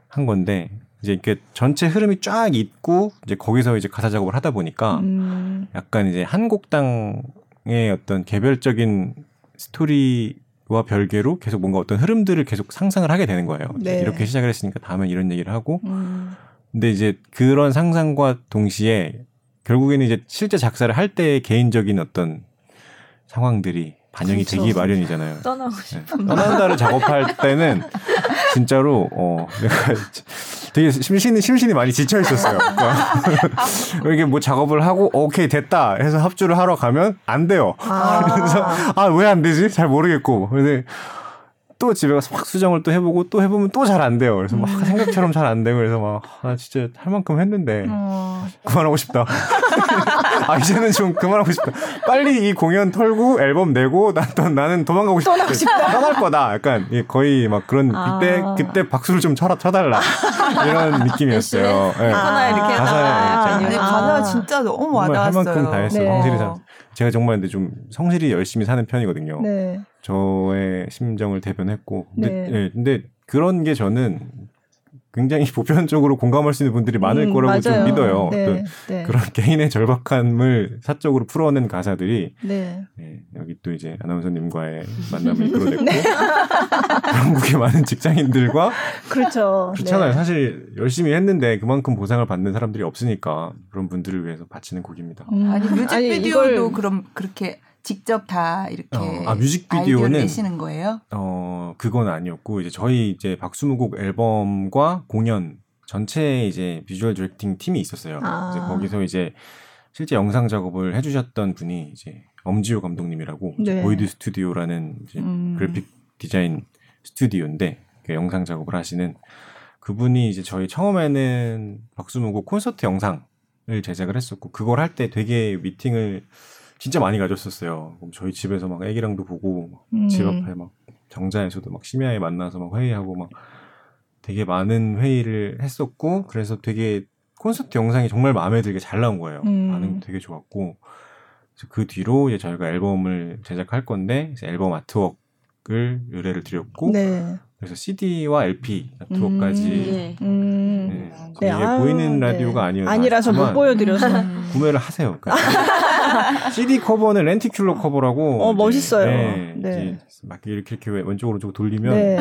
한 건데 이제 이렇게 전체 흐름이 쫙 있고 이제 거기서 이제 가사 작업을 하다 보니까 음. 약간 이제 한 곡당의 어떤 개별적인 스토리 와 별개로 계속 뭔가 어떤 흐름들을 계속 상상을 하게 되는 거예요. 네. 이렇게 시작을 했으니까 다음엔 이런 얘기를 하고. 음. 근데 이제 그런 상상과 동시에 결국에는 이제 실제 작사를 할때 개인적인 어떤 상황들이 반영이 그렇죠. 되기 마련이잖아요. 떠나고 싶은 네. 떠난다를 작업할 때는 진짜로 어 내가 되게 심신이 심신이 많이 지쳐 있었어요. 그러니까 이게 뭐 작업을 하고 오케이 됐다 해서 합주를 하러 가면 안 돼요. 아. 그래서 아 왜 안 되지? 잘 모르겠고. 근데 또 집에 가서 막 수정을 또 해보고 또 해보면 또 잘 안 돼요. 그래서 막 음. 생각처럼 잘 안 되고 그래서 막아 진짜 할 만큼 했는데 어. 그만하고 싶다. 아 이제는 좀 그만하고 싶다. 빨리 이 공연 털고 앨범 내고 난또 나는 도망가고 싶다. 떠나고 싶다. 떠날 거다. 약간 거의 막 그런 아. 그때 그때 박수를 좀 쳐라 쳐달라 이런 느낌이었어요. 네. 아, 이렇게 가사에 아, 가사 진짜 너무 와닿았어요. 할 만큼 다 했어요. 네. 성실히 사. 제가 정말 근데 좀 성실히 열심히 사는 편이거든요. 네. 저의 심정을 대변했고 근데, 네. 네. 근데 그런 게 저는 굉장히 보편적으로 공감할 수 있는 분들이 많을 음, 거라고 맞아요. 좀 믿어요. 네, 어떤 네. 그런 개인의 절박함을 사적으로 풀어낸 가사들이 네. 네, 여기 또 이제 아나운서님과의 만남을 이끌어냈고 네. 한국의 많은 직장인들과 그렇죠. 그렇잖아요. 네. 사실 열심히 했는데 그만큼 보상을 받는 사람들이 없으니까 그런 분들을 위해서 바치는 곡입니다. 음, 아니 뮤직비디오도 아니, 그럼 그렇게 직접 다 이렇게 어, 아 뮤직비디오는 내시는 거예요? 어 그건 아니었고 이제 저희 이제 박수무곡 앨범과 공연 전체 이제 비주얼 directing 팀이 있었어요. 아. 이제 거기서 이제 실제 영상 작업을 해주셨던 분이 이제 엄지호 감독님이라고 네. 보이드 스튜디오라는 이제 음. 그래픽 디자인 스튜디오인데 그 영상 작업을 하시는 그분이 이제 저희 처음에는 박수무곡 콘서트 영상을 제작을 했었고 그걸 할 때 되게 미팅을 진짜 많이 가졌었어요. 저희 집에서 막 애기랑도 보고 음. 집 앞에 막 정자에서도 막 심야에 만나서 막 회의하고 막 되게 많은 회의를 했었고 그래서 되게 콘서트 영상이 정말 마음에 들게 잘 나온 거예요. 음. 반응 되게 좋았고 그 뒤로 이제 저희가 앨범을 제작할 건데 앨범 아트웍을 의뢰를 드렸고 네. 그래서 CD와 LP 아트웍까지 음. 네. 음. 네. 네. 이게 아, 보이는 네. 라디오가 아니어서 아니라서 못 보여드려서 구매를 하세요. 그러니까 CD 커버는 렌티큘러 커버라고 어 멋있어요. 네, 네. 막 이렇게 이렇게 왼쪽 오른쪽 돌리면 네.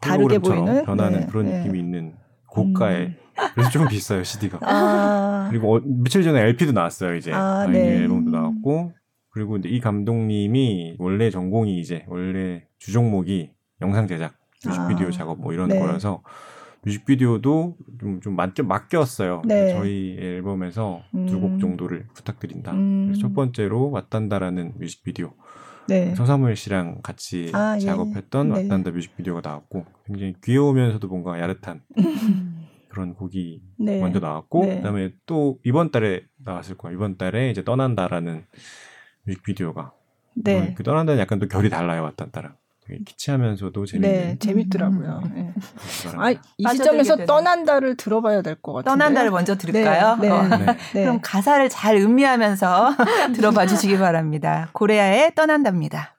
다르게 보이는 변하는 네. 그런 네. 느낌이 있는 고가의 음. 그래서 좀 비싸요 CD가. 아. 그리고 어, 며칠 전에 LP도 나왔어요 이제 아, 네. 앨범도 나왔고 그리고 이제 이 감독님이 원래 전공이 이제 원래 주종목이 영상 제작 뮤직비디오 아, 작업 뭐 이런 네. 거여서 뮤직비디오도 좀, 좀 맡겨, 맡겼어요. 네. 저희 앨범에서 음. 두곡 정도를 부탁드린다. 음. 그래서 첫 번째로 왔단다라는 뮤직비디오. 네. 서사무엘 씨랑 같이 아, 예. 작업했던 예. 왔단다 뮤직비디오가 나왔고 굉장히 귀여우면서도 뭔가 야릇한 그런 곡이 네. 먼저 나왔고 네. 그다음에 또 이번 달에 나왔을 거야. 이번 달에 이제 떠난다라는 뮤직비디오가 네. 그 떠난다는 약간 또 결이 달라요 왔단다랑. 키치하면서도 재밌는. 네, 재밌더라고요. 음. 네. 아, 이 시점에서. 떠난다를 들어봐야 될 것 같아요. 떠난다를 먼저 들을까요? 네, 네. 어. 네. 네. 그럼 가사를 잘 음미하면서 들어봐 주시기 바랍니다. 고레아의 떠난답니다.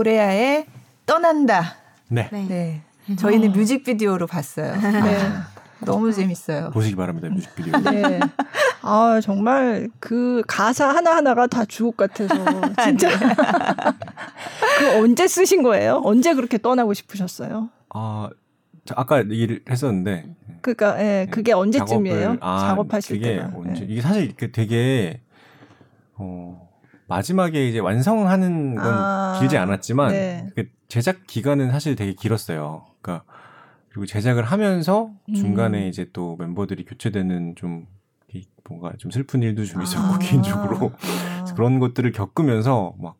코레아의 떠난다. 네. 네. 네. 저희는 뮤직비디오로 봤어요. 네. 너무 재밌어요. 보시기 바랍니다, 뮤직비디오. 네. 아, 정말 그 가사 하나 하나가 다 주옥 같아서 진짜. 그 언제 쓰신 거예요? 언제 그렇게 떠나고 싶으셨어요? 아, 아까 얘기를 했었는데. 그러니까 예, 그게 언제쯤이에요? 작업을, 아, 작업하실 그게 때가. 언제? 예. 이게 사실 되게 어 마지막에 이제 완성하는 건 아, 길지 않았지만 네. 그 제작 기간은 사실 되게 길었어요. 그러니까 그리고 제작을 하면서 중간에 음. 이제 또 멤버들이 교체되는 좀 뭔가 좀 슬픈 일도 좀 있었고 아, 개인적으로 아. 그런 것들을 겪으면서 막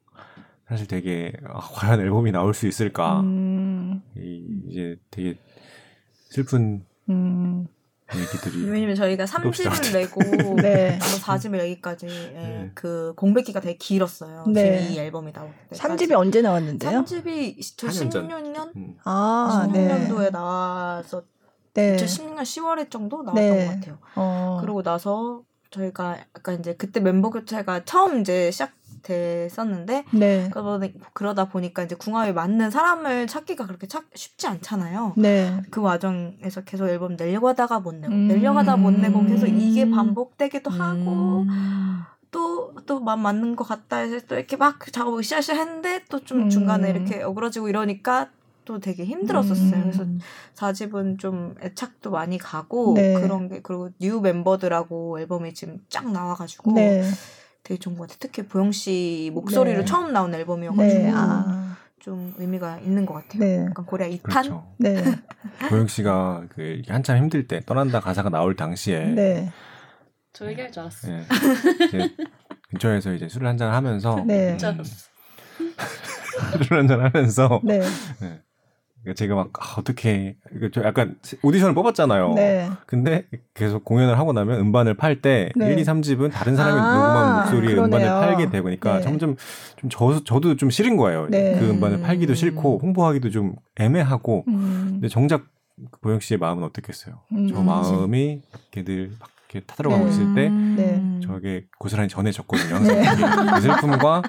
사실 되게 아, 과연 앨범이 나올 수 있을까 음. 이, 이제 되게 슬픈 음. 얘기들이 왜냐면 저희가 3집을 내고 네. 4집을 여기까지 예, 네. 그 공백기가 되게 길었어요. 네. 이 앨범이 나올 때. 3집이 언제 나왔는데요? 3집이 2016년 음. 아, 16년도에 네. 나와서 네. 2016년 10월에 정도 나왔던 네. 것 같아요. 어. 그러고 나서 저희가 약간 이제 그때 멤버 교체가 처음 이제 시작 됐었는데 네. 그러다 보니까 이제 궁합에 맞는 사람을 찾기가 그렇게 찾, 쉽지 않잖아요. 네. 그 와중에서 계속 앨범 내려고 하다가 못 내고 음. 내려고 하다 못 내고 계속 이게 반복되기도 음. 하고 또또 맞는 것 같다 해서 또 이렇게 막 작업을 시작시 했는데 또 좀 중간에 음. 이렇게 어그러지고 이러니까 또 되게 힘들었었어요. 음. 그래서 4집은 좀 애착도 많이 가고 네. 그런 게 그리고 new 멤버들하고 앨범이 지금 쫙 나와가지고 네. 되게 좋은 것 같아요. 특히 보영 씨 목소리로 네. 처음 나온 앨범이어가지고 네. 아. 좀 의미가 있는 것 같아요. 네. 약간 고래야 2탄. 그렇죠. 네. 보영 씨가 그 한참 힘들 때 떠난다 가사가 나올 당시에 네. 저 얘기할 줄 알았어. 네. 근처에서 이제 술을 한잔 하면서 네. 음, 술을 한잔 하면서 네. 네. 그러니까 제가 막 아, 어떻게 저 약간 오디션을 뽑았잖아요. 네. 근데 계속 공연을 하고 나면 음반을 팔때 네. 1, 2, 3집은 다른 사람이 아, 녹음한 목소리의 그러네요. 음반을 팔게 되니까 네. 점점 좀 저, 저도 좀 싫은 거예요. 네. 그 음반을 팔기도 싫고 홍보하기도 좀 애매하고. 음. 근데 정작 보영 씨의 마음은 어떻겠어요? 음. 저 마음이 걔들 막 이렇게 타들어가고 네. 있을 때 네. 저에게 고스란히 전해졌거든요. 항상 네. 그 슬픔과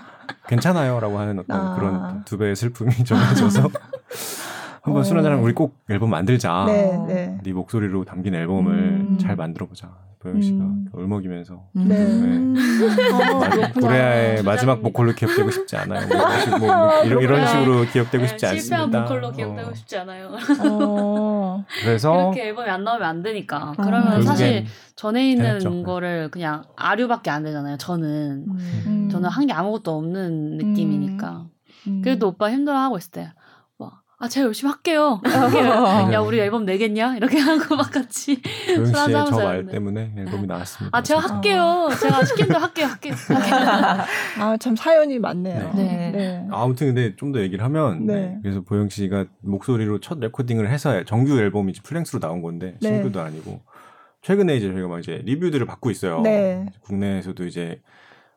괜찮아요라고 하는 어떤 아. 그런 두 배의 슬픔이 전해져서 한번 술 한잔하면 우리 꼭 앨범 만들자. 네, 네. 네 목소리로 담긴 앨범을 음. 잘 만들어 보자. 보영 씨가 음. 울먹이면서 음. 네. 네. 고레아의 아, 마지막 보컬로 기억되고 싶지 않아요. 뭐 이런, 식으로, 뭐 이런, 이런 식으로 기억되고 싶지 네, 않습니다. 실패한 보컬로 기억되고 어. 싶지 않아요. 어. 그래서 이렇게 앨범이 안 나오면 안 되니까. 아. 그러면 사실 전에 있는 해냈죠. 거를 그냥 아류밖에 안 되잖아요. 저는 음. 저는 한 게 아무것도 없는 느낌이니까. 음. 그래도 오빠 힘들어하고 있을 때 아, 제가 열심히 할게요. 야, 우리 앨범 내겠냐? 이렇게 하고 막 같이 조영 씨의 저 말 때문에 앨범이 나왔습니다. 아, 제가 할게요. 제가 시킨 대로 할게요. 할게요. 아, 참 사연이 많네요. 네. 네. 네. 아무튼 근데 좀 더 얘기를 하면 네. 네. 그래서 보영 씨가 목소리로 첫 레코딩을 해서 정규 앨범이 full-length로 나온 건데 네. 싱글도 아니고 최근에 이제 저희가 막 이제 리뷰들을 받고 있어요. 네. 국내에서도 이제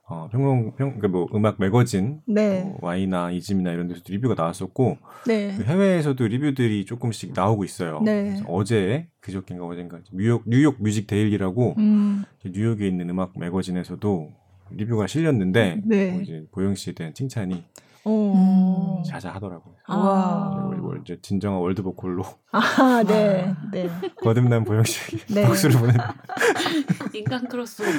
어, 평론, 평, 그러니까 뭐 음악 매거진, 네. 뭐 와이나 이즘이나 이런 데서도 리뷰가 나왔었고, 네. 그 해외에서도 리뷰들이 조금씩 나오고 있어요. 네. 어제, 그저께인가 어젠가, 뉴욕, New York Music Daily라고, 음. 뉴욕에 있는 음악 매거진에서도 리뷰가 실렸는데, 네. 뭐 이제 보영 씨에 대한 칭찬이 음. 자자하더라고요. 아. 이제 진정한 world 보컬로. 아, 네, 네. 거듭난 보영 씨 네. 박수를 보내. 인간 크로스오버.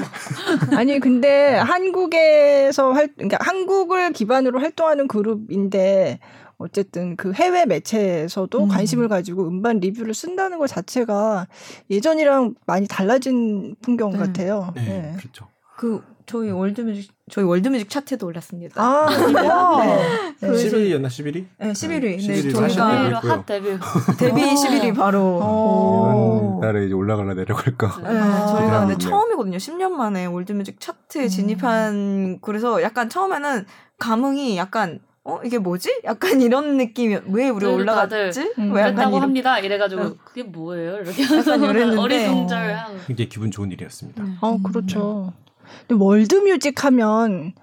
아니 근데 한국에서 활, 그러니까 한국을 기반으로 활동하는 그룹인데 어쨌든 그 해외 매체에서도 음. 관심을 가지고 음반 리뷰를 쓴다는 것 자체가 예전이랑 많이 달라진 풍경 네. 같아요. 네, 네. 그렇죠. 그 저희 월드뮤직 저희 월드뮤직 차트도 올랐습니다. 아, 네. 네. 11위였나 11위? 네, 11위. 네, 네 저희가 핫 데뷔. 데뷔 11위 바로. 이번 달에 이제 올라갈라 내려갈까. 네, 아, 저희가 근데 처음이거든요. 10년 만에 월드뮤직 차트에 음. 진입한 그래서 약간 처음에는 감흥이 약간 어 이게 뭐지? 약간 이런 느낌이 왜 우리 올라갔지? 음, 왜 약간 이런... 합니다. 이래가지고 어. 그게 뭐예요? 이렇게 어리둥절하고 굉장히 기분 좋은 일이었습니다. 음. 어 그렇죠. 근데 월드뮤직 하면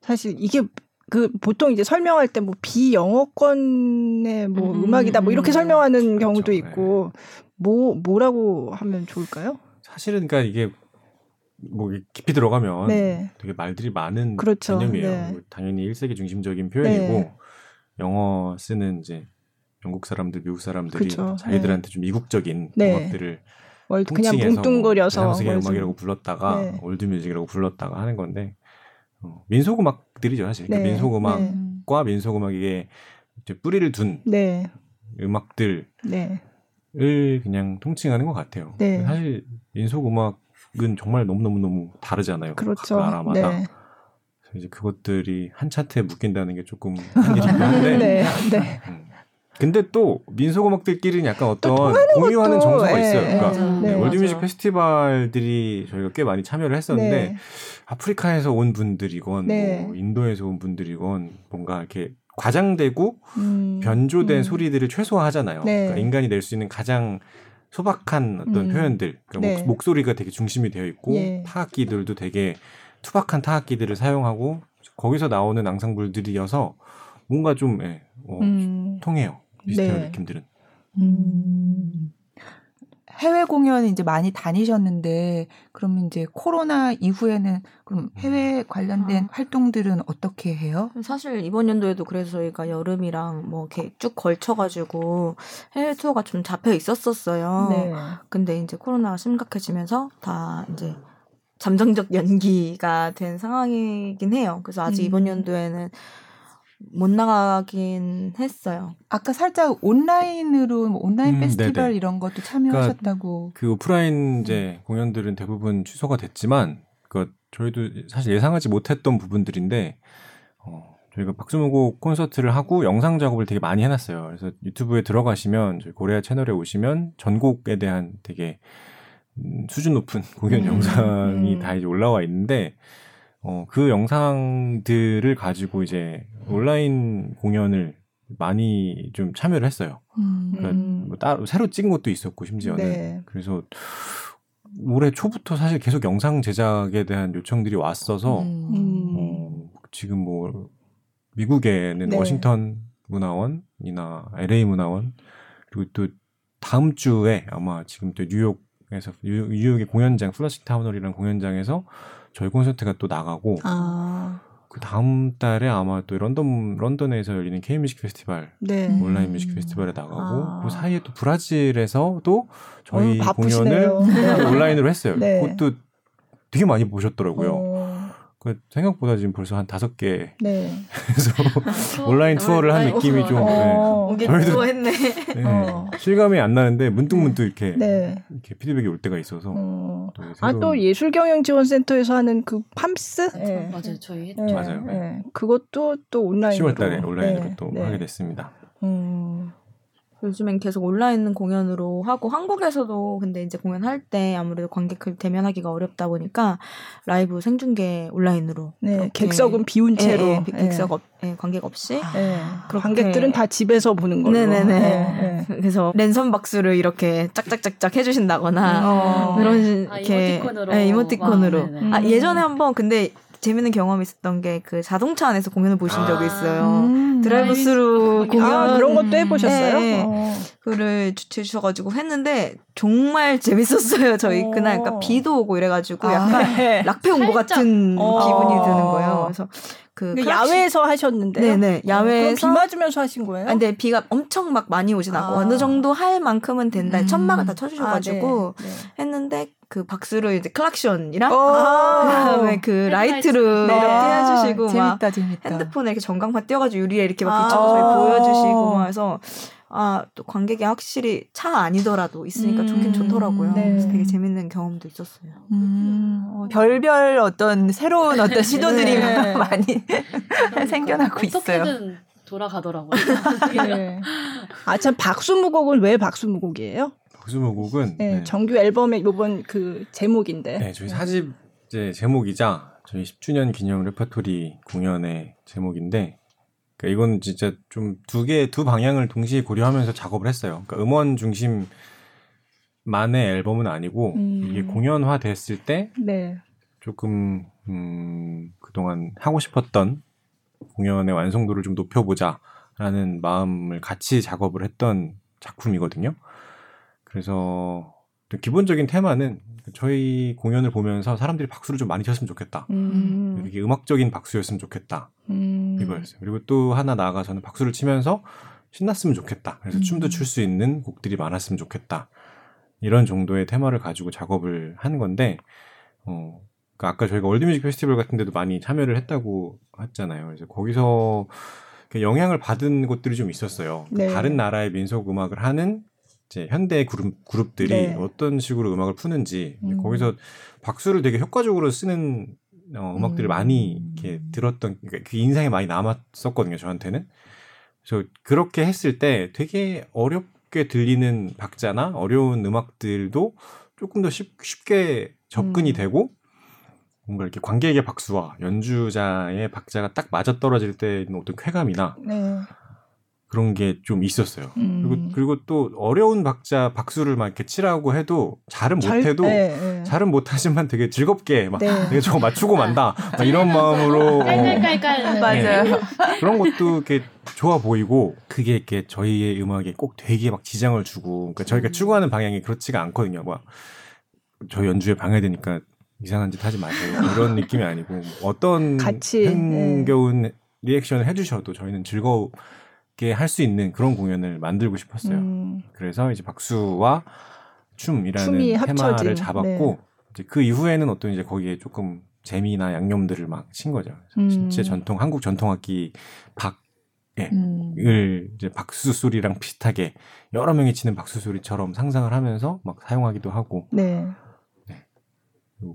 사실 이게 그 보통 이제 설명할 때 뭐 비영어권의 뭐 음, 악이다뭐 음, 이렇게 음. 설명하는 그렇죠. 경우도 있고 네. 뭐 뭐라고 하면 좋을까요? 사실은 그러니까 이게 뭐 깊이 들어가면 네. 되게 말들이 많은 그렇죠. 개념이에요. 네. 뭐 당연히 1세기 중심적인 표현이고 네. 영어 쓰는 이제 영국 사람들, 미국 사람들이 그쵸. 자기들한테 네. 좀 이국적인 네. 음악들을 뭘 그냥 뭉뚱그려서 뭐 음악이라고 불렀다가 네. world music이라고 불렀다가 하는 건데 어, 민속 음악들이죠 사실 그러니까 네. 민속 음악과 네. 민속 음악에 이제 뿌리를 둔 네. 음악들을 네. 그냥 통칭하는 것 같아요. 사실 민속 음악은 정말 너무 너무 너무 다르잖아요. 그렇죠. 각 나라마다. 이제 그것들이 한 차트에 묶인다는 게 조금 한 일이긴 한데. 네. 네. 음. 근데 또 민속 음악들끼리는 약간 어떤 공유하는 것도, 정서가 예, 있어요. 그러니까 네, 네, 월드뮤직 페스티벌들이 저희가 꽤 많이 참여를 했었는데 네. 아프리카에서 온 분들이건 네. 뭐 인도에서 온 분들이건 뭔가 이렇게 과장되고 음, 변조된 음. 소리들을 최소화하잖아요. 네. 그러니까 인간이 낼 수 있는 가장 소박한 어떤 음. 표현들, 그러니까 목, 목소리가 되게 중심이 되어 있고 예. 타악기들도 되게 투박한 타악기들을 사용하고 거기서 나오는 앙상블들이어서 뭔가 좀 예, 어, 음. 통해요. 비슷해요 네. 느낌들은. 음. 해외 공연 이제 많이 다니셨는데 그러면 이제 코로나 이후에는 그럼 해외 관련된 아. 활동들은 어떻게 해요? 사실 이번 연도에도 그래서 저희가 여름이랑 뭐 이렇게 쭉 걸쳐가지고 해외 투어가 좀 잡혀 있었었어요. 네. 근데 이제 코로나가 심각해지면서 다 이제 잠정적 연기가 된 상황이긴 해요. 그래서 아직 음. 이번 연도에는 못 나가긴 했어요. 아까 살짝 온라인으로 뭐 온라인 음, 페스티벌 네네. 이런 것도 참여하셨다고. 그러니까 그 오프라인 이제 공연들은 대부분 취소가 됐지만 그 저희도 사실 예상하지 못했던 부분들인데 어, 저희가 박수무곡 콘서트를 하고 영상 작업을 되게 많이 해놨어요. 그래서 유튜브에 들어가시면 저희 고레아 채널에 오시면 전곡에 대한 되게 음, 수준 높은 공연 음, 영상이 음. 다 이제 올라와 있는데 어, 그 영상들을 가지고 이제 온라인 공연을 많이 좀 참여를 했어요. 음. 그러니까 뭐 따로 새로 찍은 것도 있었고 심지어는 네. 그래서 올해 초부터 사실 계속 영상 제작에 대한 요청들이 왔어서 음. 어, 지금 뭐 미국에는 네. 워싱턴 문화원이나 LA 문화원 그리고 또 다음 주에 아마 지금 또 뉴욕에서 뉴욕의 공연장 플러싱 타운홀이라는 공연장에서 저희 콘서트가 또 나가고 아. 그 다음 달에 아마 또 런던 런던에서 열리는 K music 페스티벌 네. 온라인 music 페스티벌에 나가고 아. 그 사이에 또 브라질에서 도 저희 어, 공연을 온라인으로 했어요. 네. 그것도 되게 많이 보셨더라고요. 어. 그 생각보다 지금 벌써 한 다섯 개. 네. 그래서 온라인 투어를 한 느낌이 좀. 어, 네. 저희도 했네. 네. 어. 실감이 안 나는데 문득 문득 이렇게 네. 이렇게 피드백이 올 때가 있어서. 어. 아또 예술경영지원센터에서 하는 그 팜스? 네. 맞아요, 저희 했죠. 맞아요. 네. 그것도 또 온라인으로. 10월달에 온라인으로 또 하게 됐습니다. 음. 요즘엔 계속 온라인 공연으로 하고 한국에서도 근데 이제 공연할 때 아무래도 관객을 대면하기가 어렵다 보니까 라이브 생중계 온라인으로 네, 객석은 비운 예, 채로 예, 예, 객석 없, 예, 관객 없이 예. 관객들은 다 집에서 보는 걸로 네네네 네, 네. 그래서 랜선 박수를 이렇게 짝짝짝짝 해주신다거나 어. 그런 아, 이모티콘으로 네, 이모티콘으로 아 예전에 한번 근데 재밌는 경험이 있었던 게 그 자동차 안에서 공연을 보신 적이 아. 있어요. 음, 드라이브 스루 공연 아, 그런 것도 해보셨어요? 네. 어. 그를 주최해 주셔가지고 했는데 정말 재밌었어요. 저희 어. 그날 그러니까 비도 오고 이래가지고 아, 약간 네. 락페 온 것 같은 어. 기분이 드는 거예요. 그래서 그 그러니까 야외에서 하셨는데 네네 야외에서 비 맞으면서 하신 거예요? 아, 근데 비가 엄청 막 많이 오진 않고 아. 어느 정도 할 만큼은 된다. 음. 천막을 다 쳐주셔가지고 아, 네. 네. 했는데 그 박수를 이제 클락션이랑 그다음에 그 라이트로 네. 이렇게 해주시고 재밌다, 막 재밌다. 핸드폰에 이렇게 전광판 띄워가지고 유리에 이렇게 막 비춰서 아~ 보여주시고 막 해서 아, 또 관객이 확실히 차 아니더라도 있으니까 음, 좋긴 좋더라고요. 네. 그래서 되게 재밌는 경험도 있었어요. 음, 어, 별별 어떤 새로운 어떤 시도들이 네. 많이 생겨나고 있어요. 돌아가더라고요. 네. 아, 참, 박수무곡은 왜 박수무곡이에요? 박수무곡은 네, 네. 정규 앨범의 이번 그 제목인데. 네, 저희 사집 이제 제목이자 저희 10주년 기념 레퍼토리 공연의 제목인데 그러니까 이건 진짜 좀 두 개, 두 방향을 동시에 고려하면서 작업을 했어요. 그러니까 음원 중심 만의 앨범은 아니고 음. 이게 공연화 됐을 때 네. 조금 음, 그동안 하고 싶었던 공연의 완성도를 좀 높여보자라는 마음을 같이 작업을 했던 작품이거든요. 그래서 기본적인 테마는 저희 공연을 보면서 사람들이 박수를 좀 많이 쳤으면 좋겠다. 음. 이게 음악적인 박수였으면 좋겠다. 음. 이거였어요. 그리고 또 하나 나아가서는 박수를 치면서 신났으면 좋겠다. 그래서 음. 춤도 출 수 있는 곡들이 많았으면 좋겠다. 이런 정도의 테마를 가지고 작업을 한 건데, 어, 그러니까 아까 저희가 월드뮤직 페스티벌 같은 데도 많이 참여를 했다고 했잖아요. 그래서 거기서 영향을 받은 곳들이 좀 있었어요. 네. 다른 나라의 민속 음악을 하는 이제 현대 그룹 그룹들이 네. 어떤 식으로 음악을 푸는지 음. 거기서 박수를 되게 효과적으로 쓰는 어, 음악들을 음. 많이 이렇게 들었던 그러니까 그 인상에 많이 남았었거든요. 저한테는. 그래서 그렇게 했을 때 되게 어렵게 들리는 박자나 어려운 음악들도 조금 더 쉽, 쉽게 접근이 음. 되고 뭔가 이렇게 관객의 박수와 연주자의 박자가 딱 맞아 떨어질 때 있는 어떤 쾌감이나 네. 그런 게 좀 있었어요. 음. 그리고 그리고 또 어려운 박자 박수를 막 이렇게 치라고 해도 잘은 못해도 네, 네. 잘은 못하지만 되게 즐겁게 막 네. 내가 저거 맞추고 만다 막 이런 마음으로 깔깔깔깔 어, 맞아요. 네. 그런 것도 이렇게 좋아 보이고 그게 이렇게 저희의 음악에 꼭 되게 막 지장을 주고 그러니까 저희가 음. 추구하는 방향이 그렇지가 않거든요. 뭐 저희 연주에 방해되니까 이상한 짓 하지 마세요. 이런 느낌이 아니고 어떤 같이, 흥겨운 네. 리액션을 해주셔도 저희는 즐 겁게 할 수 있는 그런 공연을 만들고 싶었어요. 음. 그래서 이제 박수와 춤이라는 테마를 합쳐진. 잡았고 네. 이제 그 이후에는 어떤 이제 거기에 조금 재미나 양념들을 막 친 거죠. 음. 실제 전통 한국 전통악기 박 을 음. 이제 박수 소리랑 비슷하게 여러 명이 치는 박수 소리처럼 상상을 하면서 막 사용하기도 하고. 네.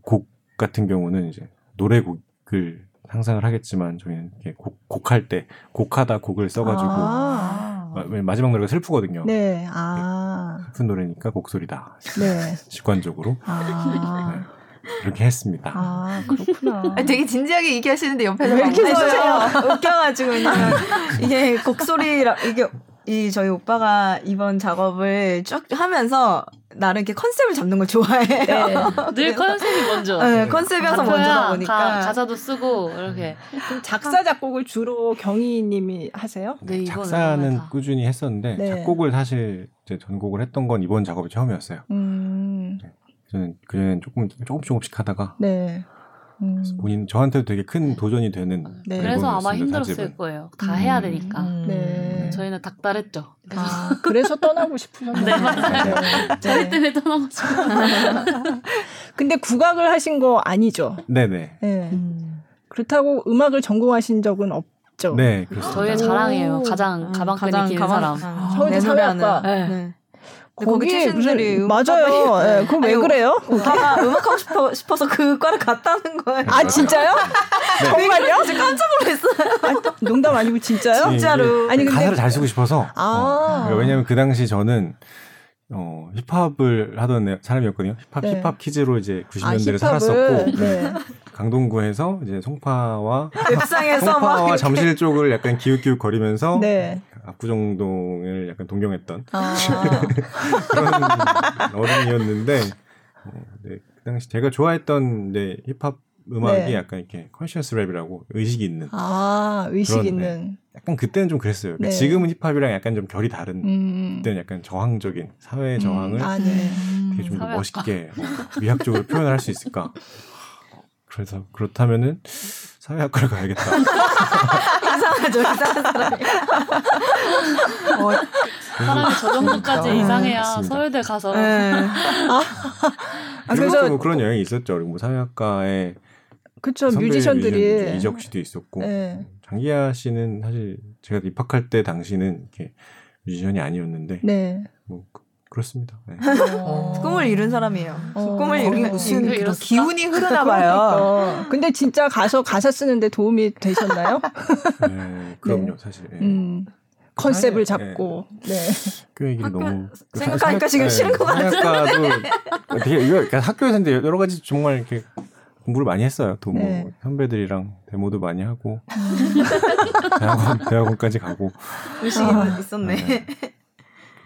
곡 같은 경우는 이제 노래곡을 상상을 하겠지만 저희는 이렇게 곡, 곡할 때 곡하다 곡을 써가지고 아~ 마 지막 노래가 슬프거든요. 네. 아. 슬픈 노래니까 곡소리다. 네. 직관적으로. 아. 네. 그렇게 했습니다. 아, 그렇구나. 아, 되게 진지하게 얘기하시는데 옆에서 왜 이렇게 웃어요? 웃겨가지고 그냥 이게 곡소리라 이게 이 저희 오빠가 이번 작업을 쭉 하면서 나름 이렇게 컨셉을 잡는 걸 좋아해요. 네. 늘 컨셉이 먼저. 네, 컨셉이어서 먼저다 보니까 가, 가사도 쓰고 이렇게. 작사 작곡을 주로 경희님이 하세요? 네, 작사는 꾸준히 했었는데 네. 작곡을 사실 이제 전곡을 했던 건 이번 작업이 처음이었어요. 음. 네. 저는 그전엔 조금 조금 조금씩 하다가. 네. 음. 본인 저한테도 되게 큰 도전이 되는 네. 그래서 아마 힘들었을 사집은. 거예요. 다 음. 해야 되니까. 음. 네. 저희는 닥달했죠. 그래서, 아, 그래서 떠나고 싶으셨나요? 네, 맞아요. 네. 저희 때문에 떠나고 싶어. 근데 국악을 하신 거 아니죠? 네네. 네. 음. 그렇다고 음악을 전공하신 적은 없 죠? 네, 그렇습니다. 저희의 자랑이에요. 가장 가방끈이 긴 사람. 아, 서울대 사회학과. 네. 네. 거기 출신들이 맞아요. 네. 네. 그럼 왜 그래요? 아, 음악 하고 싶어 싶어서 그 과를 갔다는 거예요. 아 진짜요? 네. 정말요? 저 깜짝 놀랐어요. 아, 농담 아니고 진짜요? 진짜로. 아니 근데 가사를 잘 쓰고 싶어서. 아. 어, 그러니까 왜냐면 그 당시 저는 어, 힙합을 하던 사람이었거든요. 힙합, 네. 힙합 키즈로 이제 90년대를 아, 살았었고, 네. 강동구에서 이제 송파와, 송파와 잠실 쪽을 약간 기웃기웃 거리면서, 네. 압구정동을 약간 동경했던 아. 그런 어른이었는데, 어, 네, 그 당시 제가 좋아했던 네, 힙합 음악이 네. 약간 이렇게 conscious 랩이라고 의식 있는. 아, 의식 그런, 있는. 네. 약간 그때는 좀 그랬어요. 그러니까 네. 지금은 힙합이랑 약간 좀 결이 다른. 음. 그때는 약간 저항적인 사회의 음. 저항을 음. 아, 네. 되게 좀 멋있게 뭐 미학적으로 표현을 할 수 있을까. 그래서 그렇다면은 사회학과를 가야겠다. 이상하죠, 이상한 사람이. 어, 사람이 저 정도까지 네, 이상해야 맞습니다. 서울대 가서. 네. 아, 그래서 뭐 그런 영향이 있었죠. 그리고 뭐 사회학과에 그쵸 뮤지션들이 이적 씨도 있었고 네. 장기하 씨는 사실 제가 입학할 때 당시는 이렇게 뮤지션이 아니었는데 네. 뭐 그, 그렇습니다. 네. 어. 꿈을 이룬 사람이에요. 어. 꿈을 이룬 무슨 기운이 흐르나 봐요. 그러니까. 근데 진짜 가서 가사 쓰는데 도움이 되셨나요? 네, 그럼요, 네. 사실. 네. 음. 컨셉을 잡고 네. 네. 학교 얘기를 너무 생각하니까 지금 싫은 것 같은데. 되게 이거 그러니까 학교에서 여러 가지 정말 이렇게 공부를 많이 했어요. 또뭐 네. 선배들이랑 데모도 많이 하고 음. 대학원 대학원까지 가고 의식이 아, 있었네. 네.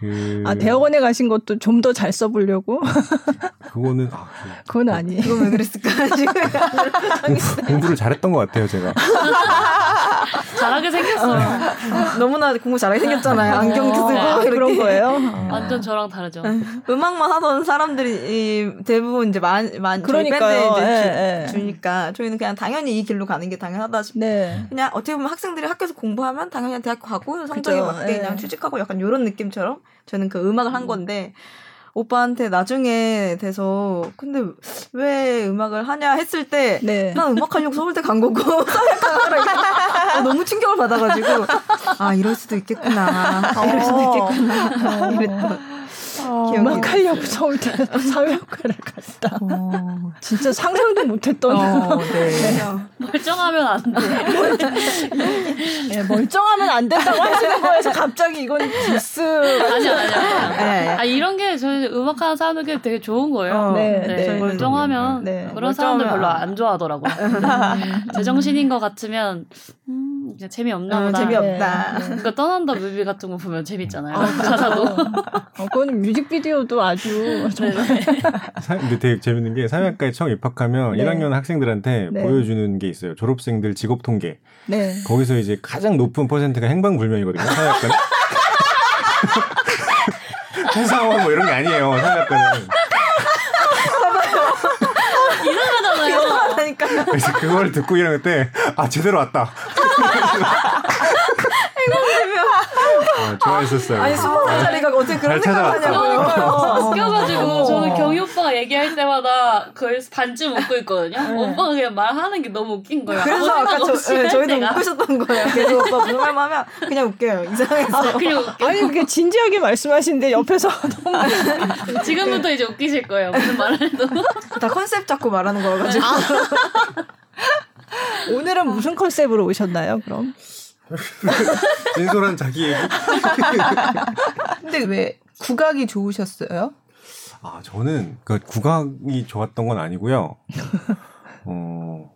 그... 아 대학원에 가신 것도 좀 더 잘 써보려고? 그거는 아, 그, 그건 아니 에요. 그건 왜 그랬을까? 공부, 공부를 잘했던 것 같아요, 제가. 잘하게 생겼어요. 어. 너무나 공부 잘하게 생겼잖아요. 안경 쓰고 어, 그런 거예요. 완전 저랑 다르죠. 음악만 하던 사람들이 대부분 이제 많만 그러니까요. 밴드 이제 예, 주, 예. 주니까 저희는 그냥 당연히 이 길로 가는 게 당연하다 싶. 네. 그냥 어떻게 보면 학생들이 학교에서 공부하면 당연히 대학 가고 성적에 그쵸. 맞게 예. 그냥 취직하고 약간 이런 느낌처럼 저는 그 음악을 한 음. 건데 오빠한테 나중에 돼서 근데 왜 음악을 하냐 했을 때난 네. 음악 하려고 서울대 간 거고 어, 너무 충격을 받아가지고 아 이럴 수도 있겠구나 이럴 수도 있겠구나 어. 이랬던 어, 음악 하려고 서울대 사회학과를 갔다. 어. 진짜 상상도 못했던. 어, 네. 네. 멀쩡하면 안 돼. 네, 멀쩡하면 안 된다고 하시는 거에서 갑자기 이건 디스. 아니야, 아니야. 네. 아, 이런 게 저희 음악하는 사람들께 되게 좋은 거예요. 어, 네, 네. 네. 멀쩡하면 그런 사람들 별로 안 좋아하더라고요. 제정신인 것 같으면 음, 이제 재미없나 어, 보다. 재미없다. 네. 그러니까 떠난다 뮤비 같은 거 보면 재밌잖아요. 어, 가사도. 어, 그건 뮤직비디오도 아주 정말. 근데 되게 재밌는 게 사회학과에 처음 입학하면 네. 1학년 학생들한테 네. 보여주는 게 있어요. 졸업생들 직업 통계. 네. 거기서 이제 가장 높은 퍼센트가 행방불명이거든요. 사회학과는. 회사원 뭐 이런 게 아니에요. 사회학과는. 이상하잖아요. 그래서 그걸 듣고 일어날 때, 아, 제대로 왔다. 아, 좋아했었어요. 아니 스무 살짜리가 어떻게 그런 생각을 하냐고요. 웃겨가지고 어. 저는 경희 오빠가 얘기할 때마다 그걸 반쯤 웃고 있거든요. 네. 오빠가 그냥 말하는 게 너무 웃긴 거예요. 그래서 아까 저, 네, 저희도 웃고 있었던 거예요. 계속 오빠 무슨 말만 하면 그냥 웃겨요. 이상해서. 아, 그냥 웃겨. 아니 그게 진지하게 말씀하시는데 옆에서 너무 지금부터 이제 웃기실 거예요. 무슨 말을 해도. 다 컨셉 잡고 말하는 거여가지고. 아. 오늘은 무슨 컨셉으로 오셨나요? 그럼? 진솔한 자기 얘기. 근데 왜 국악이 좋으셨어요? 아 저는 그 국악이 좋았던 건 아니고요. 어,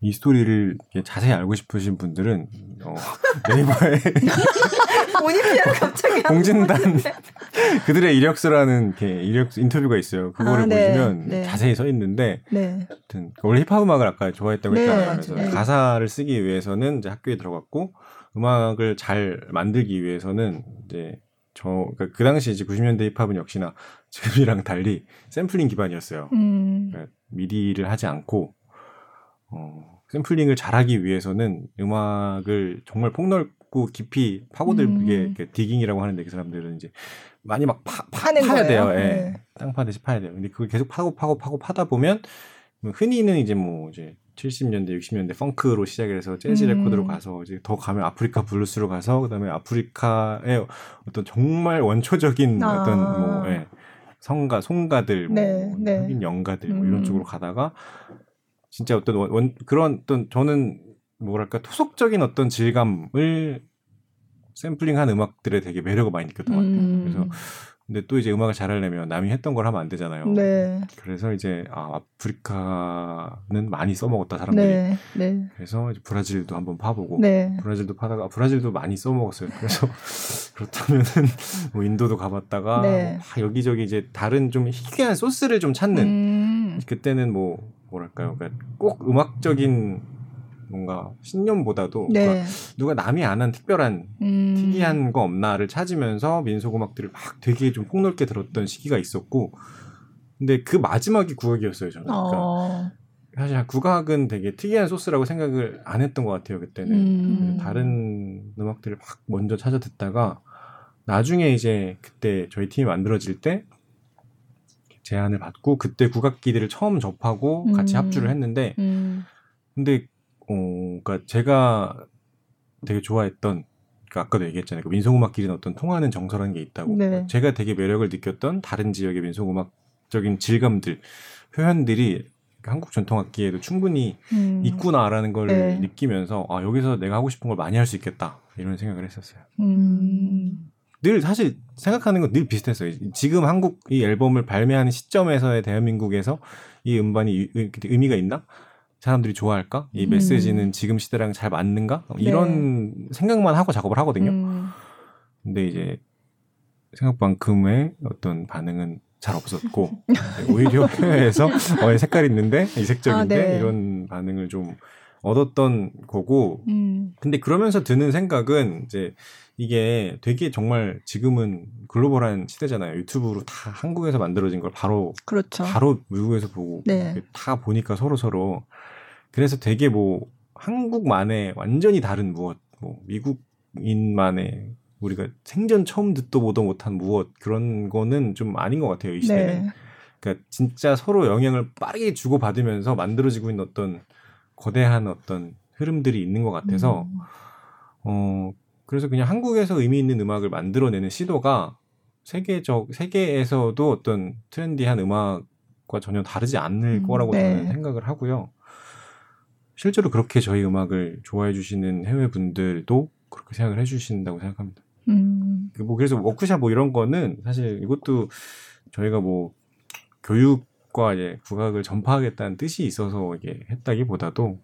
이 스토리를 자세히 알고 싶으신 분들은 어, 네이버에 본인이랑 갑자기 공진단 그들의 이력서라는 이렇게 이력 인터뷰가 있어요. 그거를 아, 네. 보시면 네. 자세히 써 있는데 네. 하여튼 원래 힙합 음악을 아까 좋아했다고 네, 했잖아요. 그래서 네. 가사를 쓰기 위해서는 이제 학교에 들어갔고 음악을 잘 만들기 위해서는 이제 저, 그러니까 그 당시 이제 90년대 힙합은 역시나 지금이랑 달리 샘플링 기반이었어요. 음. 그러니까 미디를 하지 않고, 어, 샘플링을 잘하기 위해서는 음악을 정말 폭넓고 깊이 파고들게 음. digging이라고 하는데 그 사람들은 이제 많이 막 파, 파, 파야 돼요. 예. 네. 땅 파듯이 파야 돼요. 근데 그걸 계속 파고 파고 파고 파다 보면 뭐 흔히는 이제 뭐 이제 70년대, 60년대 펑크로 시작을 해서 재즈 음. 레코드로 가서 이제 더 가면 아프리카 블루스로 가서 그다음에 아프리카의 어떤 정말 원초적인 아. 어떤 뭐 예, 성가, 송가들, 뭐 네, 네. 흑인 영가들 뭐 이런 음. 쪽으로 가다가 진짜 어떤 원, 원, 그런 어떤 저는 뭐랄까 토속적인 어떤 질감을 샘플링한 음악들에 되게 매력을 많이 느꼈던 것 같아요. 음. 그래서 근데 또 이제 음악을 잘하려면 남이 했던 걸 하면 안 되잖아요. 네. 그래서 이제 아 아프리카는 많이 써먹었다 사람들이. 네. 네. 그래서 이제 브라질도 한번 파보고 네. 브라질도 파다가 브라질도 많이 써먹었어요. 그래서 그렇다면은 뭐 인도도 가봤다가 네. 뭐 여기저기 이제 다른 좀 희귀한 소스를 좀 찾는. 음. 그때는 뭐 뭐랄까요, 그러니까 꼭 음악적인 뭔가 신념보다도 네. 그러니까 누가 남이 안 한 특별한 음. 특이한 거 없나를 찾으면서 민속 음악들을 막 되게 좀 폭넓게 들었던 시기가 있었고 근데 그 마지막이 국악이었어요 저는 그러니까 어. 사실 국악은 되게 특이한 소스라고 생각을 안 했던 것 같아요 그때는 음. 다른 음악들을 막 먼저 찾아 듣다가 나중에 이제 그때 저희 팀이 만들어질 때 제안을 받고 그때 국악기들을 처음 접하고 같이 음. 합주를 했는데 음. 근데 어 그러니까 제가 되게 좋아했던 그러니까 아까도 얘기했잖아요. 그 민속음악끼리는 어떤 통하는 정서라는 게 있다고. 네. 제가 되게 매력을 느꼈던 다른 지역의 민속음악적인 질감들, 표현들이 한국 전통악기에도 충분히 음. 있구나라는 걸 네. 느끼면서 아 여기서 내가 하고 싶은 걸 많이 할 수 있겠다 이런 생각을 했었어요. 음. 늘 사실 생각하는 건 늘 비슷했어요. 지금 한국 이 앨범을 발매하는 시점에서의 대한민국에서 이 음반이 의미가 있나? 사람들이 좋아할까? 이 음. 메시지는 음. 지금 시대랑 잘 맞는가? 네. 이런 생각만 하고 작업을 하거든요. 음. 근데 이제 생각만큼의 어떤 반응은 잘 없었고 오히려 해외에서 어 색깔 있는데 이색적인데 아, 네. 이런 반응을 좀 얻었던 거고 음. 근데 그러면서 드는 생각은 이제 이게 되게 정말 지금은 글로벌한 시대잖아요. 유튜브로 다 한국에서 만들어진 걸 바로 그렇죠. 바로 미국에서 보고 네. 다 보니까 서로 서로 그래서 되게 뭐 한국만의 완전히 다른 무엇 뭐 미국인만의 우리가 생전 처음 듣도 보도 못한 무엇 그런 거는 좀 아닌 것 같아요 이 시대는. 네. 그러니까 진짜 서로 영향을 빠르게 주고 받으면서 만들어지고 있는 어떤 거대한 어떤 흐름들이 있는 것 같아서 음. 어 그래서 그냥 한국에서 의미 있는 음악을 만들어내는 시도가 세계적 세계에서도 어떤 트렌디한 음악과 전혀 다르지 않을 음, 거라고 네. 저는 생각을 하고요. 실제로 그렇게 저희 음악을 좋아해 주시는 해외 분들도 그렇게 생각을 해 주신다고 생각합니다. 음. 뭐 그래서 워크샵 뭐 이런 거는 사실 이것도 저희가 뭐 교육과 이제 국악을 전파하겠다는 뜻이 있어서 이게 했다기보다도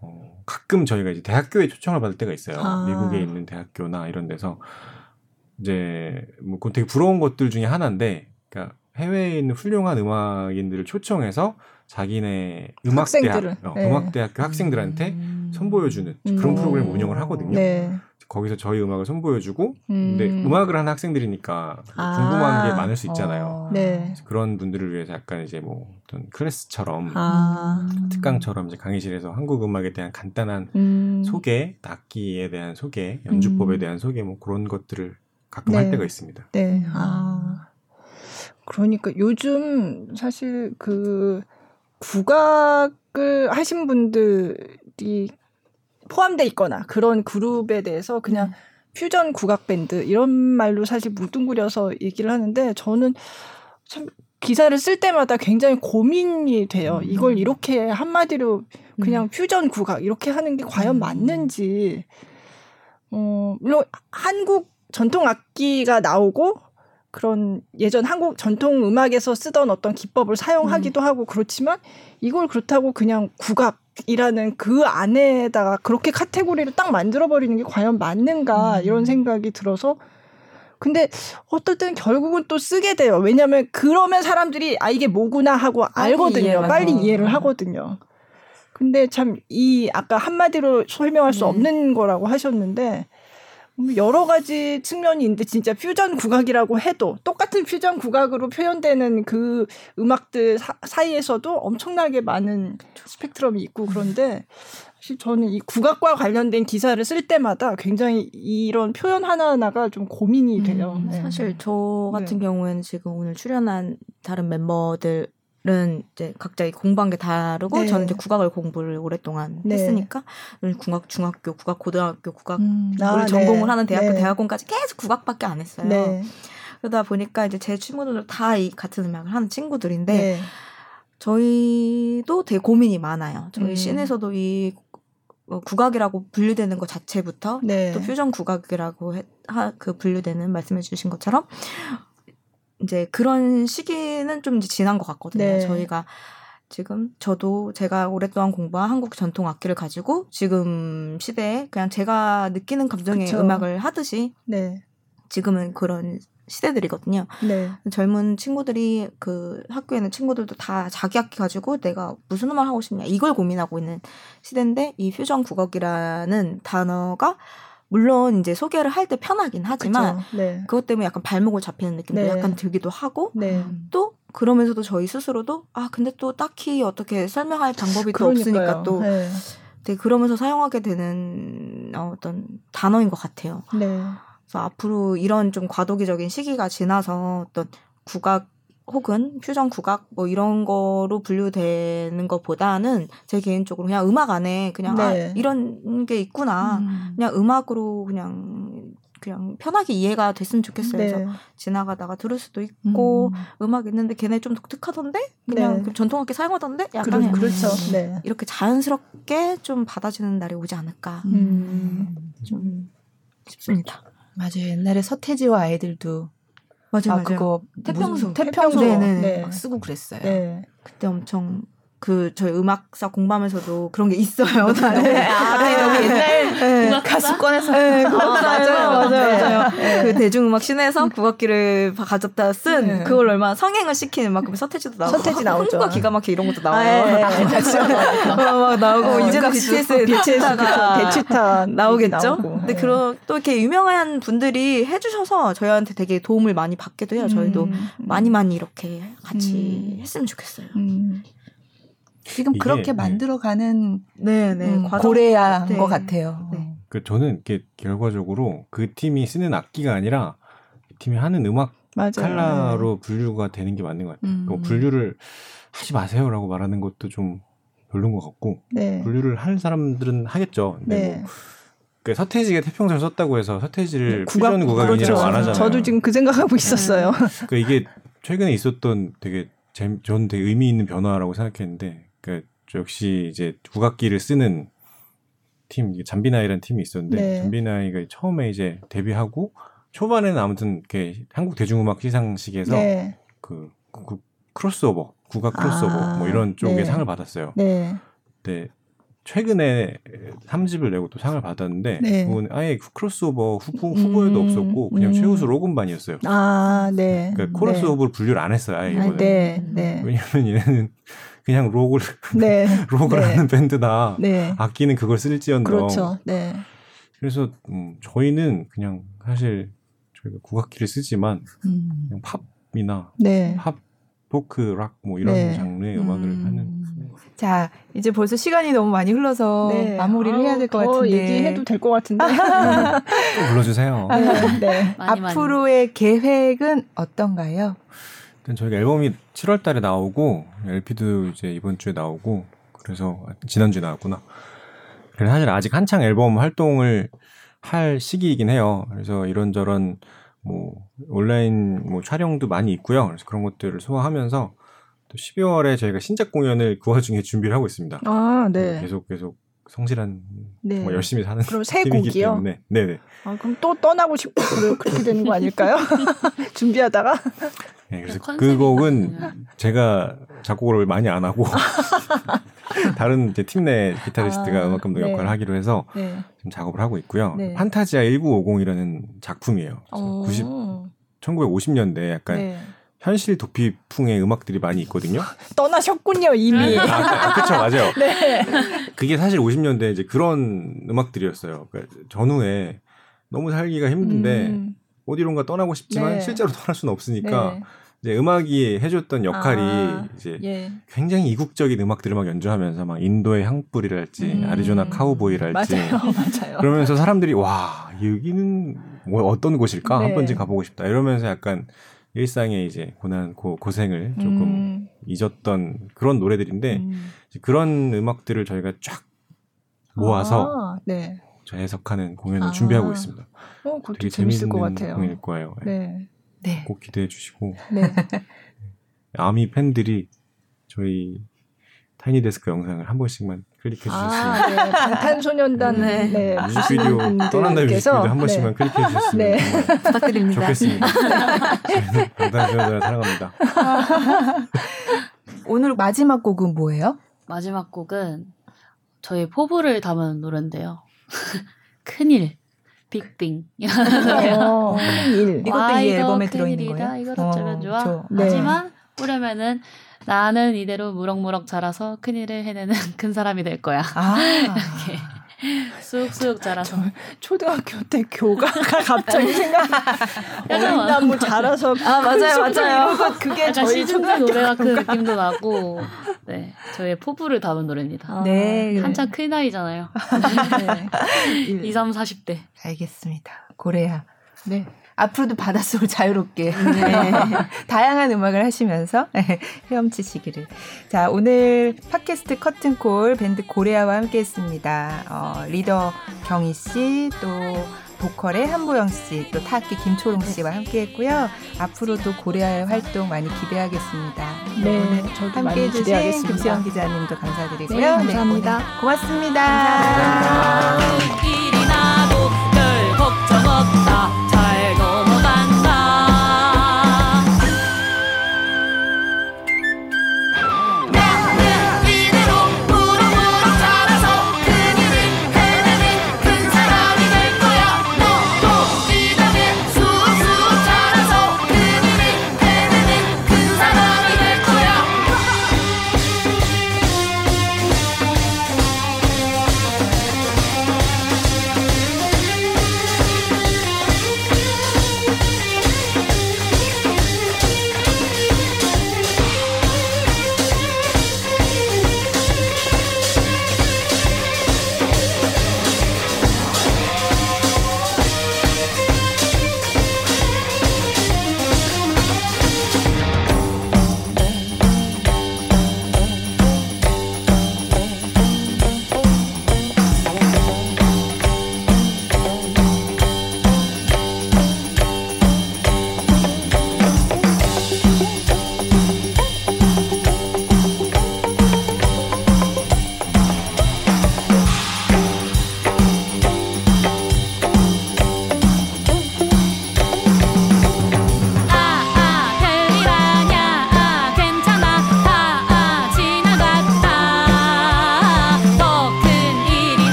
어, 가끔 저희가 이제 대학교에 초청을 받을 때가 있어요. 아. 미국에 있는 대학교나 이런 데서 이제 뭐 되게 부러운 것들 중에 하나인데, 그러니까 해외에 있는 훌륭한 음악인들을 초청해서 자기네 음악 대학, 어, 네. 음악 대학교 학생들한테 음. 선보여주는 그런 음. 프로그램 운영을 하거든요. 네. 거기서 저희 음악을 선보여주고 음. 근데 음악을 하는 학생들이니까 아. 궁금한 게 많을 수 있잖아요. 어. 네. 그런 분들을 위해서 약간 이제 뭐 어떤 클래스처럼 아. 특강처럼 이제 강의실에서 한국 음악에 대한 간단한 음. 소개, 악기에 대한 소개, 연주법에 음. 대한 소개 뭐 그런 것들을 가끔 네. 할 때가 있습니다. 네. 아. 그러니까 요즘 사실 그 국악을 하신 분들이 포함돼 있거나 그런 그룹에 대해서 그냥 음. 퓨전 국악 밴드 이런 말로 사실 뭉뚱그려서 얘기를 하는데 저는 참 기사를 쓸 때마다 굉장히 고민이 돼요. 음. 이걸 이렇게 한마디로 그냥 음. 퓨전 국악 이렇게 하는 게 과연 음. 맞는지. 어, 물론 한국 전통 악기가 나오고 그런 예전 한국 전통 음악에서 쓰던 어떤 기법을 사용하기도 음. 하고 그렇지만 이걸 그렇다고 그냥 국악 이라는 그 안에다가 그렇게 카테고리를 딱 만들어버리는 게 과연 맞는가 음. 이런 생각이 들어서 근데 어떨 때는 결국은 또 쓰게 돼요. 왜냐하면 그러면 사람들이 아 이게 뭐구나 하고 알거든요. 빨리 이해를 하거든요. 근데 참 이 아까 한마디로 설명할 수 네. 없는 거라고 하셨는데 음, 여러 가지 측면이 있는데 진짜 퓨전 국악이라고 해도 똑같은 퓨전 국악으로 표현되는 그 음악들 사, 이에서도 엄청나게 많은 스펙트럼이 있고 그런데 사실 저는 이 국악과 관련된 기사를 쓸 때마다 굉장히 이런 표현 하나하나가 좀 고민이 돼요. 음, 네. 사실 저 같은 네. 경우에는 지금 오늘 출연한 다른 멤버들 은 이제 각자 공부한 게 다르고 네. 저는 이제 국악을 공부를 오랫동안 네. 했으니까 국악 중학교, 국악 고등학교, 국악을 음. 아, 전공을 네. 하는 대학교, 네. 대학원까지 계속 국악밖에 안 했어요. 네. 그러다 보니까 이제 제 친구들도 다이 같은 음악을 하는 친구들인데 네. 저희도 되게 고민이 많아요. 저희 음. 씬에서도 이 어, 국악이라고 분류되는 것 자체부터 네. 또 퓨전 국악이라고 해, 하, 그 분류되는 말씀해 주신 것처럼 이제 그런 시기는 좀 지난 것 같거든요. 네. 저희가 지금 저도 제가 오랫동안 공부한 한국 전통 악기를 가지고 지금 시대에 그냥 제가 느끼는 감정의 그쵸. 음악을 하듯이 네. 지금은 그런 시대들이거든요. 네. 젊은 친구들이 그 학교에 있는 친구들도 다 자기 악기 가지고 내가 무슨 음악 하고 싶냐 이걸 고민하고 있는 시대인데 이 퓨전 국악이라는 단어가 물론 이제 소개를 할 때 편하긴 하지만 네. 그것 때문에 약간 발목을 잡히는 느낌도 네. 약간 들기도 하고 네. 또 그러면서도 저희 스스로도 아 근데 또 딱히 어떻게 설명할 방법이 또 없으니까 또 네. 되게 그러면서 사용하게 되는 어떤 단어인 것 같아요. 네. 그래서 앞으로 이런 좀 과도기적인 시기가 지나서 어떤 국악 혹은 퓨전 국악 뭐 이런 거로 분류되는 것보다는 제 개인적으로 그냥 음악 안에 그냥 아, 네. 아 이런 게 있구나 음. 그냥 음악으로 그냥 그냥 편하게 이해가 됐으면 좋겠어요. 네. 그래서 지나가다가 들을 수도 있고 음. 악 있는데 걔네 좀 독특하던데 그냥 네. 전통악기 사용하던데 약간 그렇, 죠 네. 이렇게 자연스럽게 좀 받아지는 날이 오지 않을까 음. 좀 싶습니다. 맞아요. 옛날에 서태지와 아이들도 맞아요, 아, 맞아요. 그거 태평소 태평소에는 네. 막 쓰고 그랬어요. 네. 그때 엄청 그 저희 음악사 공부하면서도 그런 게 있어요. 네. 아, 네. 너무 옛날 네. 가수 꺼내서 네, 아, 맞아요, 맞아요, 맞아요. 네. 그 대중음악 신에서 국악기를 가졌다 쓴 네. 그걸 얼마 나 성행을 시키는 만큼 서태지도 나오고 서태지 나오죠. 흥과 기가 막히게 이런 것도 나와요. 아, 예, 예. 막 나오고 어, 이제는 BTS의 대치타가 대치타 나오겠죠. 나오고. 근데 그런 또 이렇게 유명한 분들이 해주셔서 저희한테 되게 도움을 많이 받기도 해요. 저희도 음, 많이 많이 이렇게 같이 음. 했으면 좋겠어요. 음. 지금 그렇게 네. 만들어가는 네, 네. 음, 고래야인 네. 것 같아요. 네. 그 저는 이게 결과적으로 그 팀이 쓰는 악기가 아니라 그 팀이 하는 음악 맞아요. 칼라로 분류가 되는 게 맞는 것 같아요. 음. 뭐 분류를 하지 마세요라고 말하는 것도 좀 별론 것 같고 네. 분류를 하는 사람들은 하겠죠. 근데 네. 뭐 그 서태지가 태평소를 썼다고 해서 서태지를 국악, 퓨전 국악인이라고 그렇죠. 안 하잖아요. 저도 지금 그 생각하고 있었어요. 그 이게 최근에 있었던 되게 전 되게 의미 있는 변화라고 생각했는데 그 역시 이제 국악기를 쓰는 팀 잠비나이라는 팀이 있었는데 네. 잠비나이가 처음에 이제 데뷔하고 초반에는 아무튼 이렇게 한국 대중음악 시상식에서 네. 그, 그, 크로스오버 국악 크로스오버 아, 뭐 이런 쪽에 네. 상을 받았어요. 네. 근데 최근에 3집을 내고 또 상을 받았는데 네. 그건 아예 크로스오버 후보, 후보에도 음, 없었고 그냥 음. 최우수 록 음반이었어요. 아, 네. 그러니까 크로스오버를 분류를 안 했어요. 아예 이거는. 아, 네. 네. 왜냐면 얘는 그냥 록을 네. 록을 네. 하는 밴드다. 네. 악기는 그걸 쓸지언정. 그렇죠. 네. 그래서 음, 저희는 그냥 사실 저희가 국악기를 쓰지만 음. 그냥 팝이나 네. 팝 포크 락 뭐 이런 네. 장르의 음악을 음. 하는 자, 이제 벌써 시간이 너무 많이 흘러서 네. 마무리를 아, 해야 될 것 같은데. 얘기해도 될 것 같은데. 또 불러주세요. 네. 많이, 앞으로의 많이. 계획은 어떤가요? 저희가 앨범이 7월 달에 나오고 LP도 이제 이번 주에 나오고 그래서 지난주에 나왔구나. 그래서 사실 아직 한창 앨범 활동을 할 시기이긴 해요. 그래서 이런저런 뭐 온라인 뭐 촬영도 많이 있고요. 그래서 그런 것들을 소화하면서 또 12월에 저희가 신작 공연을 그 와중에 준비를 하고 있습니다. 아, 네. 계속 계속 성실한 네. 뭐 열심히 사는 그럼 새 곡이요? 때문에. 네네. 아, 그럼 또 떠나고 싶고 그렇게 되는 거 아닐까요? 준비하다가 네, 그래서 그 곡은 제가 작곡을 많이 안 하고 다른 이제 팀 내 기타리스트가 아, 음악 감독 네. 역할을 하기로 해서 네. 지금 작업을 하고 있고요. 네. 판타지아 1950이라는 작품이에요. 어. 90 1950년대 약간 네. 현실 도피풍의 음악들이 많이 있거든요. 떠나셨군요 이미. 아, 그렇죠 맞아요. 네. 그게 사실 50년대 이제 그런 음악들이었어요. 그러니까 전후에 너무 살기가 힘든데 음. 어디론가 떠나고 싶지만 네. 실제로 떠날 수는 없으니까 네. 이제 음악이 해줬던 역할이 아, 이제 예. 굉장히 이국적인 음악들을 막 연주하면서 막 인도의 향불이랄지 음. 아리조나 카우보이랄지 맞아요, 맞아요. 그러면서 사람들이 와 여기는 뭐 어떤 곳일까 네. 한 번쯤 가보고 싶다 이러면서 약간 일상의 이제 고난 고, 고생을 조금 음. 잊었던 그런 노래들인데 음. 그런 음악들을 저희가 쫙 모아서 아, 네. 해석하는 공연을 아. 준비하고 있습니다. 어, 되게 재밌을 것 같아요. 공연일 거예요. 네. 네. 꼭 기대해 주시고 네. 아미 팬들이 저희 타이니 데스크 영상을 한 번씩만 클릭해 주셨으면 아, 네. 방탄소년단 네. 네. 뮤직비디오 떠난다 뮤직비디오 한 번씩만 네. 클릭해 주셨으면 네. 부탁드립니다. 좋겠습니다. 방탄소년단을 사랑합니다. 오늘 마지막 곡은 뭐예요? 마지막 곡은 저희 포부를 담은 노래인데요. 큰일. 빅빙. 어, 큰일. 이것도 이 앨범에 들어있는 거예요? 이것 어쩌면 좋아. 어, 네. 하지만 뿌려면은 나는 이대로 무럭무럭 자라서 큰일을 해내는 큰 사람이 될 거야. 아. 이렇게 쑥쑥 자라서. 초등학교 때 교가가 갑자기 생각. 약간 뭐 자라서. 아 맞아요 맞아요. 그게 약간 시즌 노래 같은 느낌도 나고. 네 저의 포부를 담은 노래입니다. 아, 네. 한창 큰 나이잖아요. 네. 2, 3, 40대. 알겠습니다. 고래야. 네. 앞으로도 바닷속을 자유롭게 네. 다양한 음악을 하시면서 네, 헤엄치시기를. 자 오늘 팟캐스트 커튼콜 밴드 고레아와 함께했습니다. 어, 리더 경희 씨 또 보컬의 한보영 씨, 또 타악기 김초롱 씨와 함께했고요. 앞으로도 고레아의 활동 많이 기대하겠습니다. 네, 저도 함께해 주신 김수영 기자님도 감사드리고요. 네, 감사합니다. 네, 고맙습니다. 감사합니다.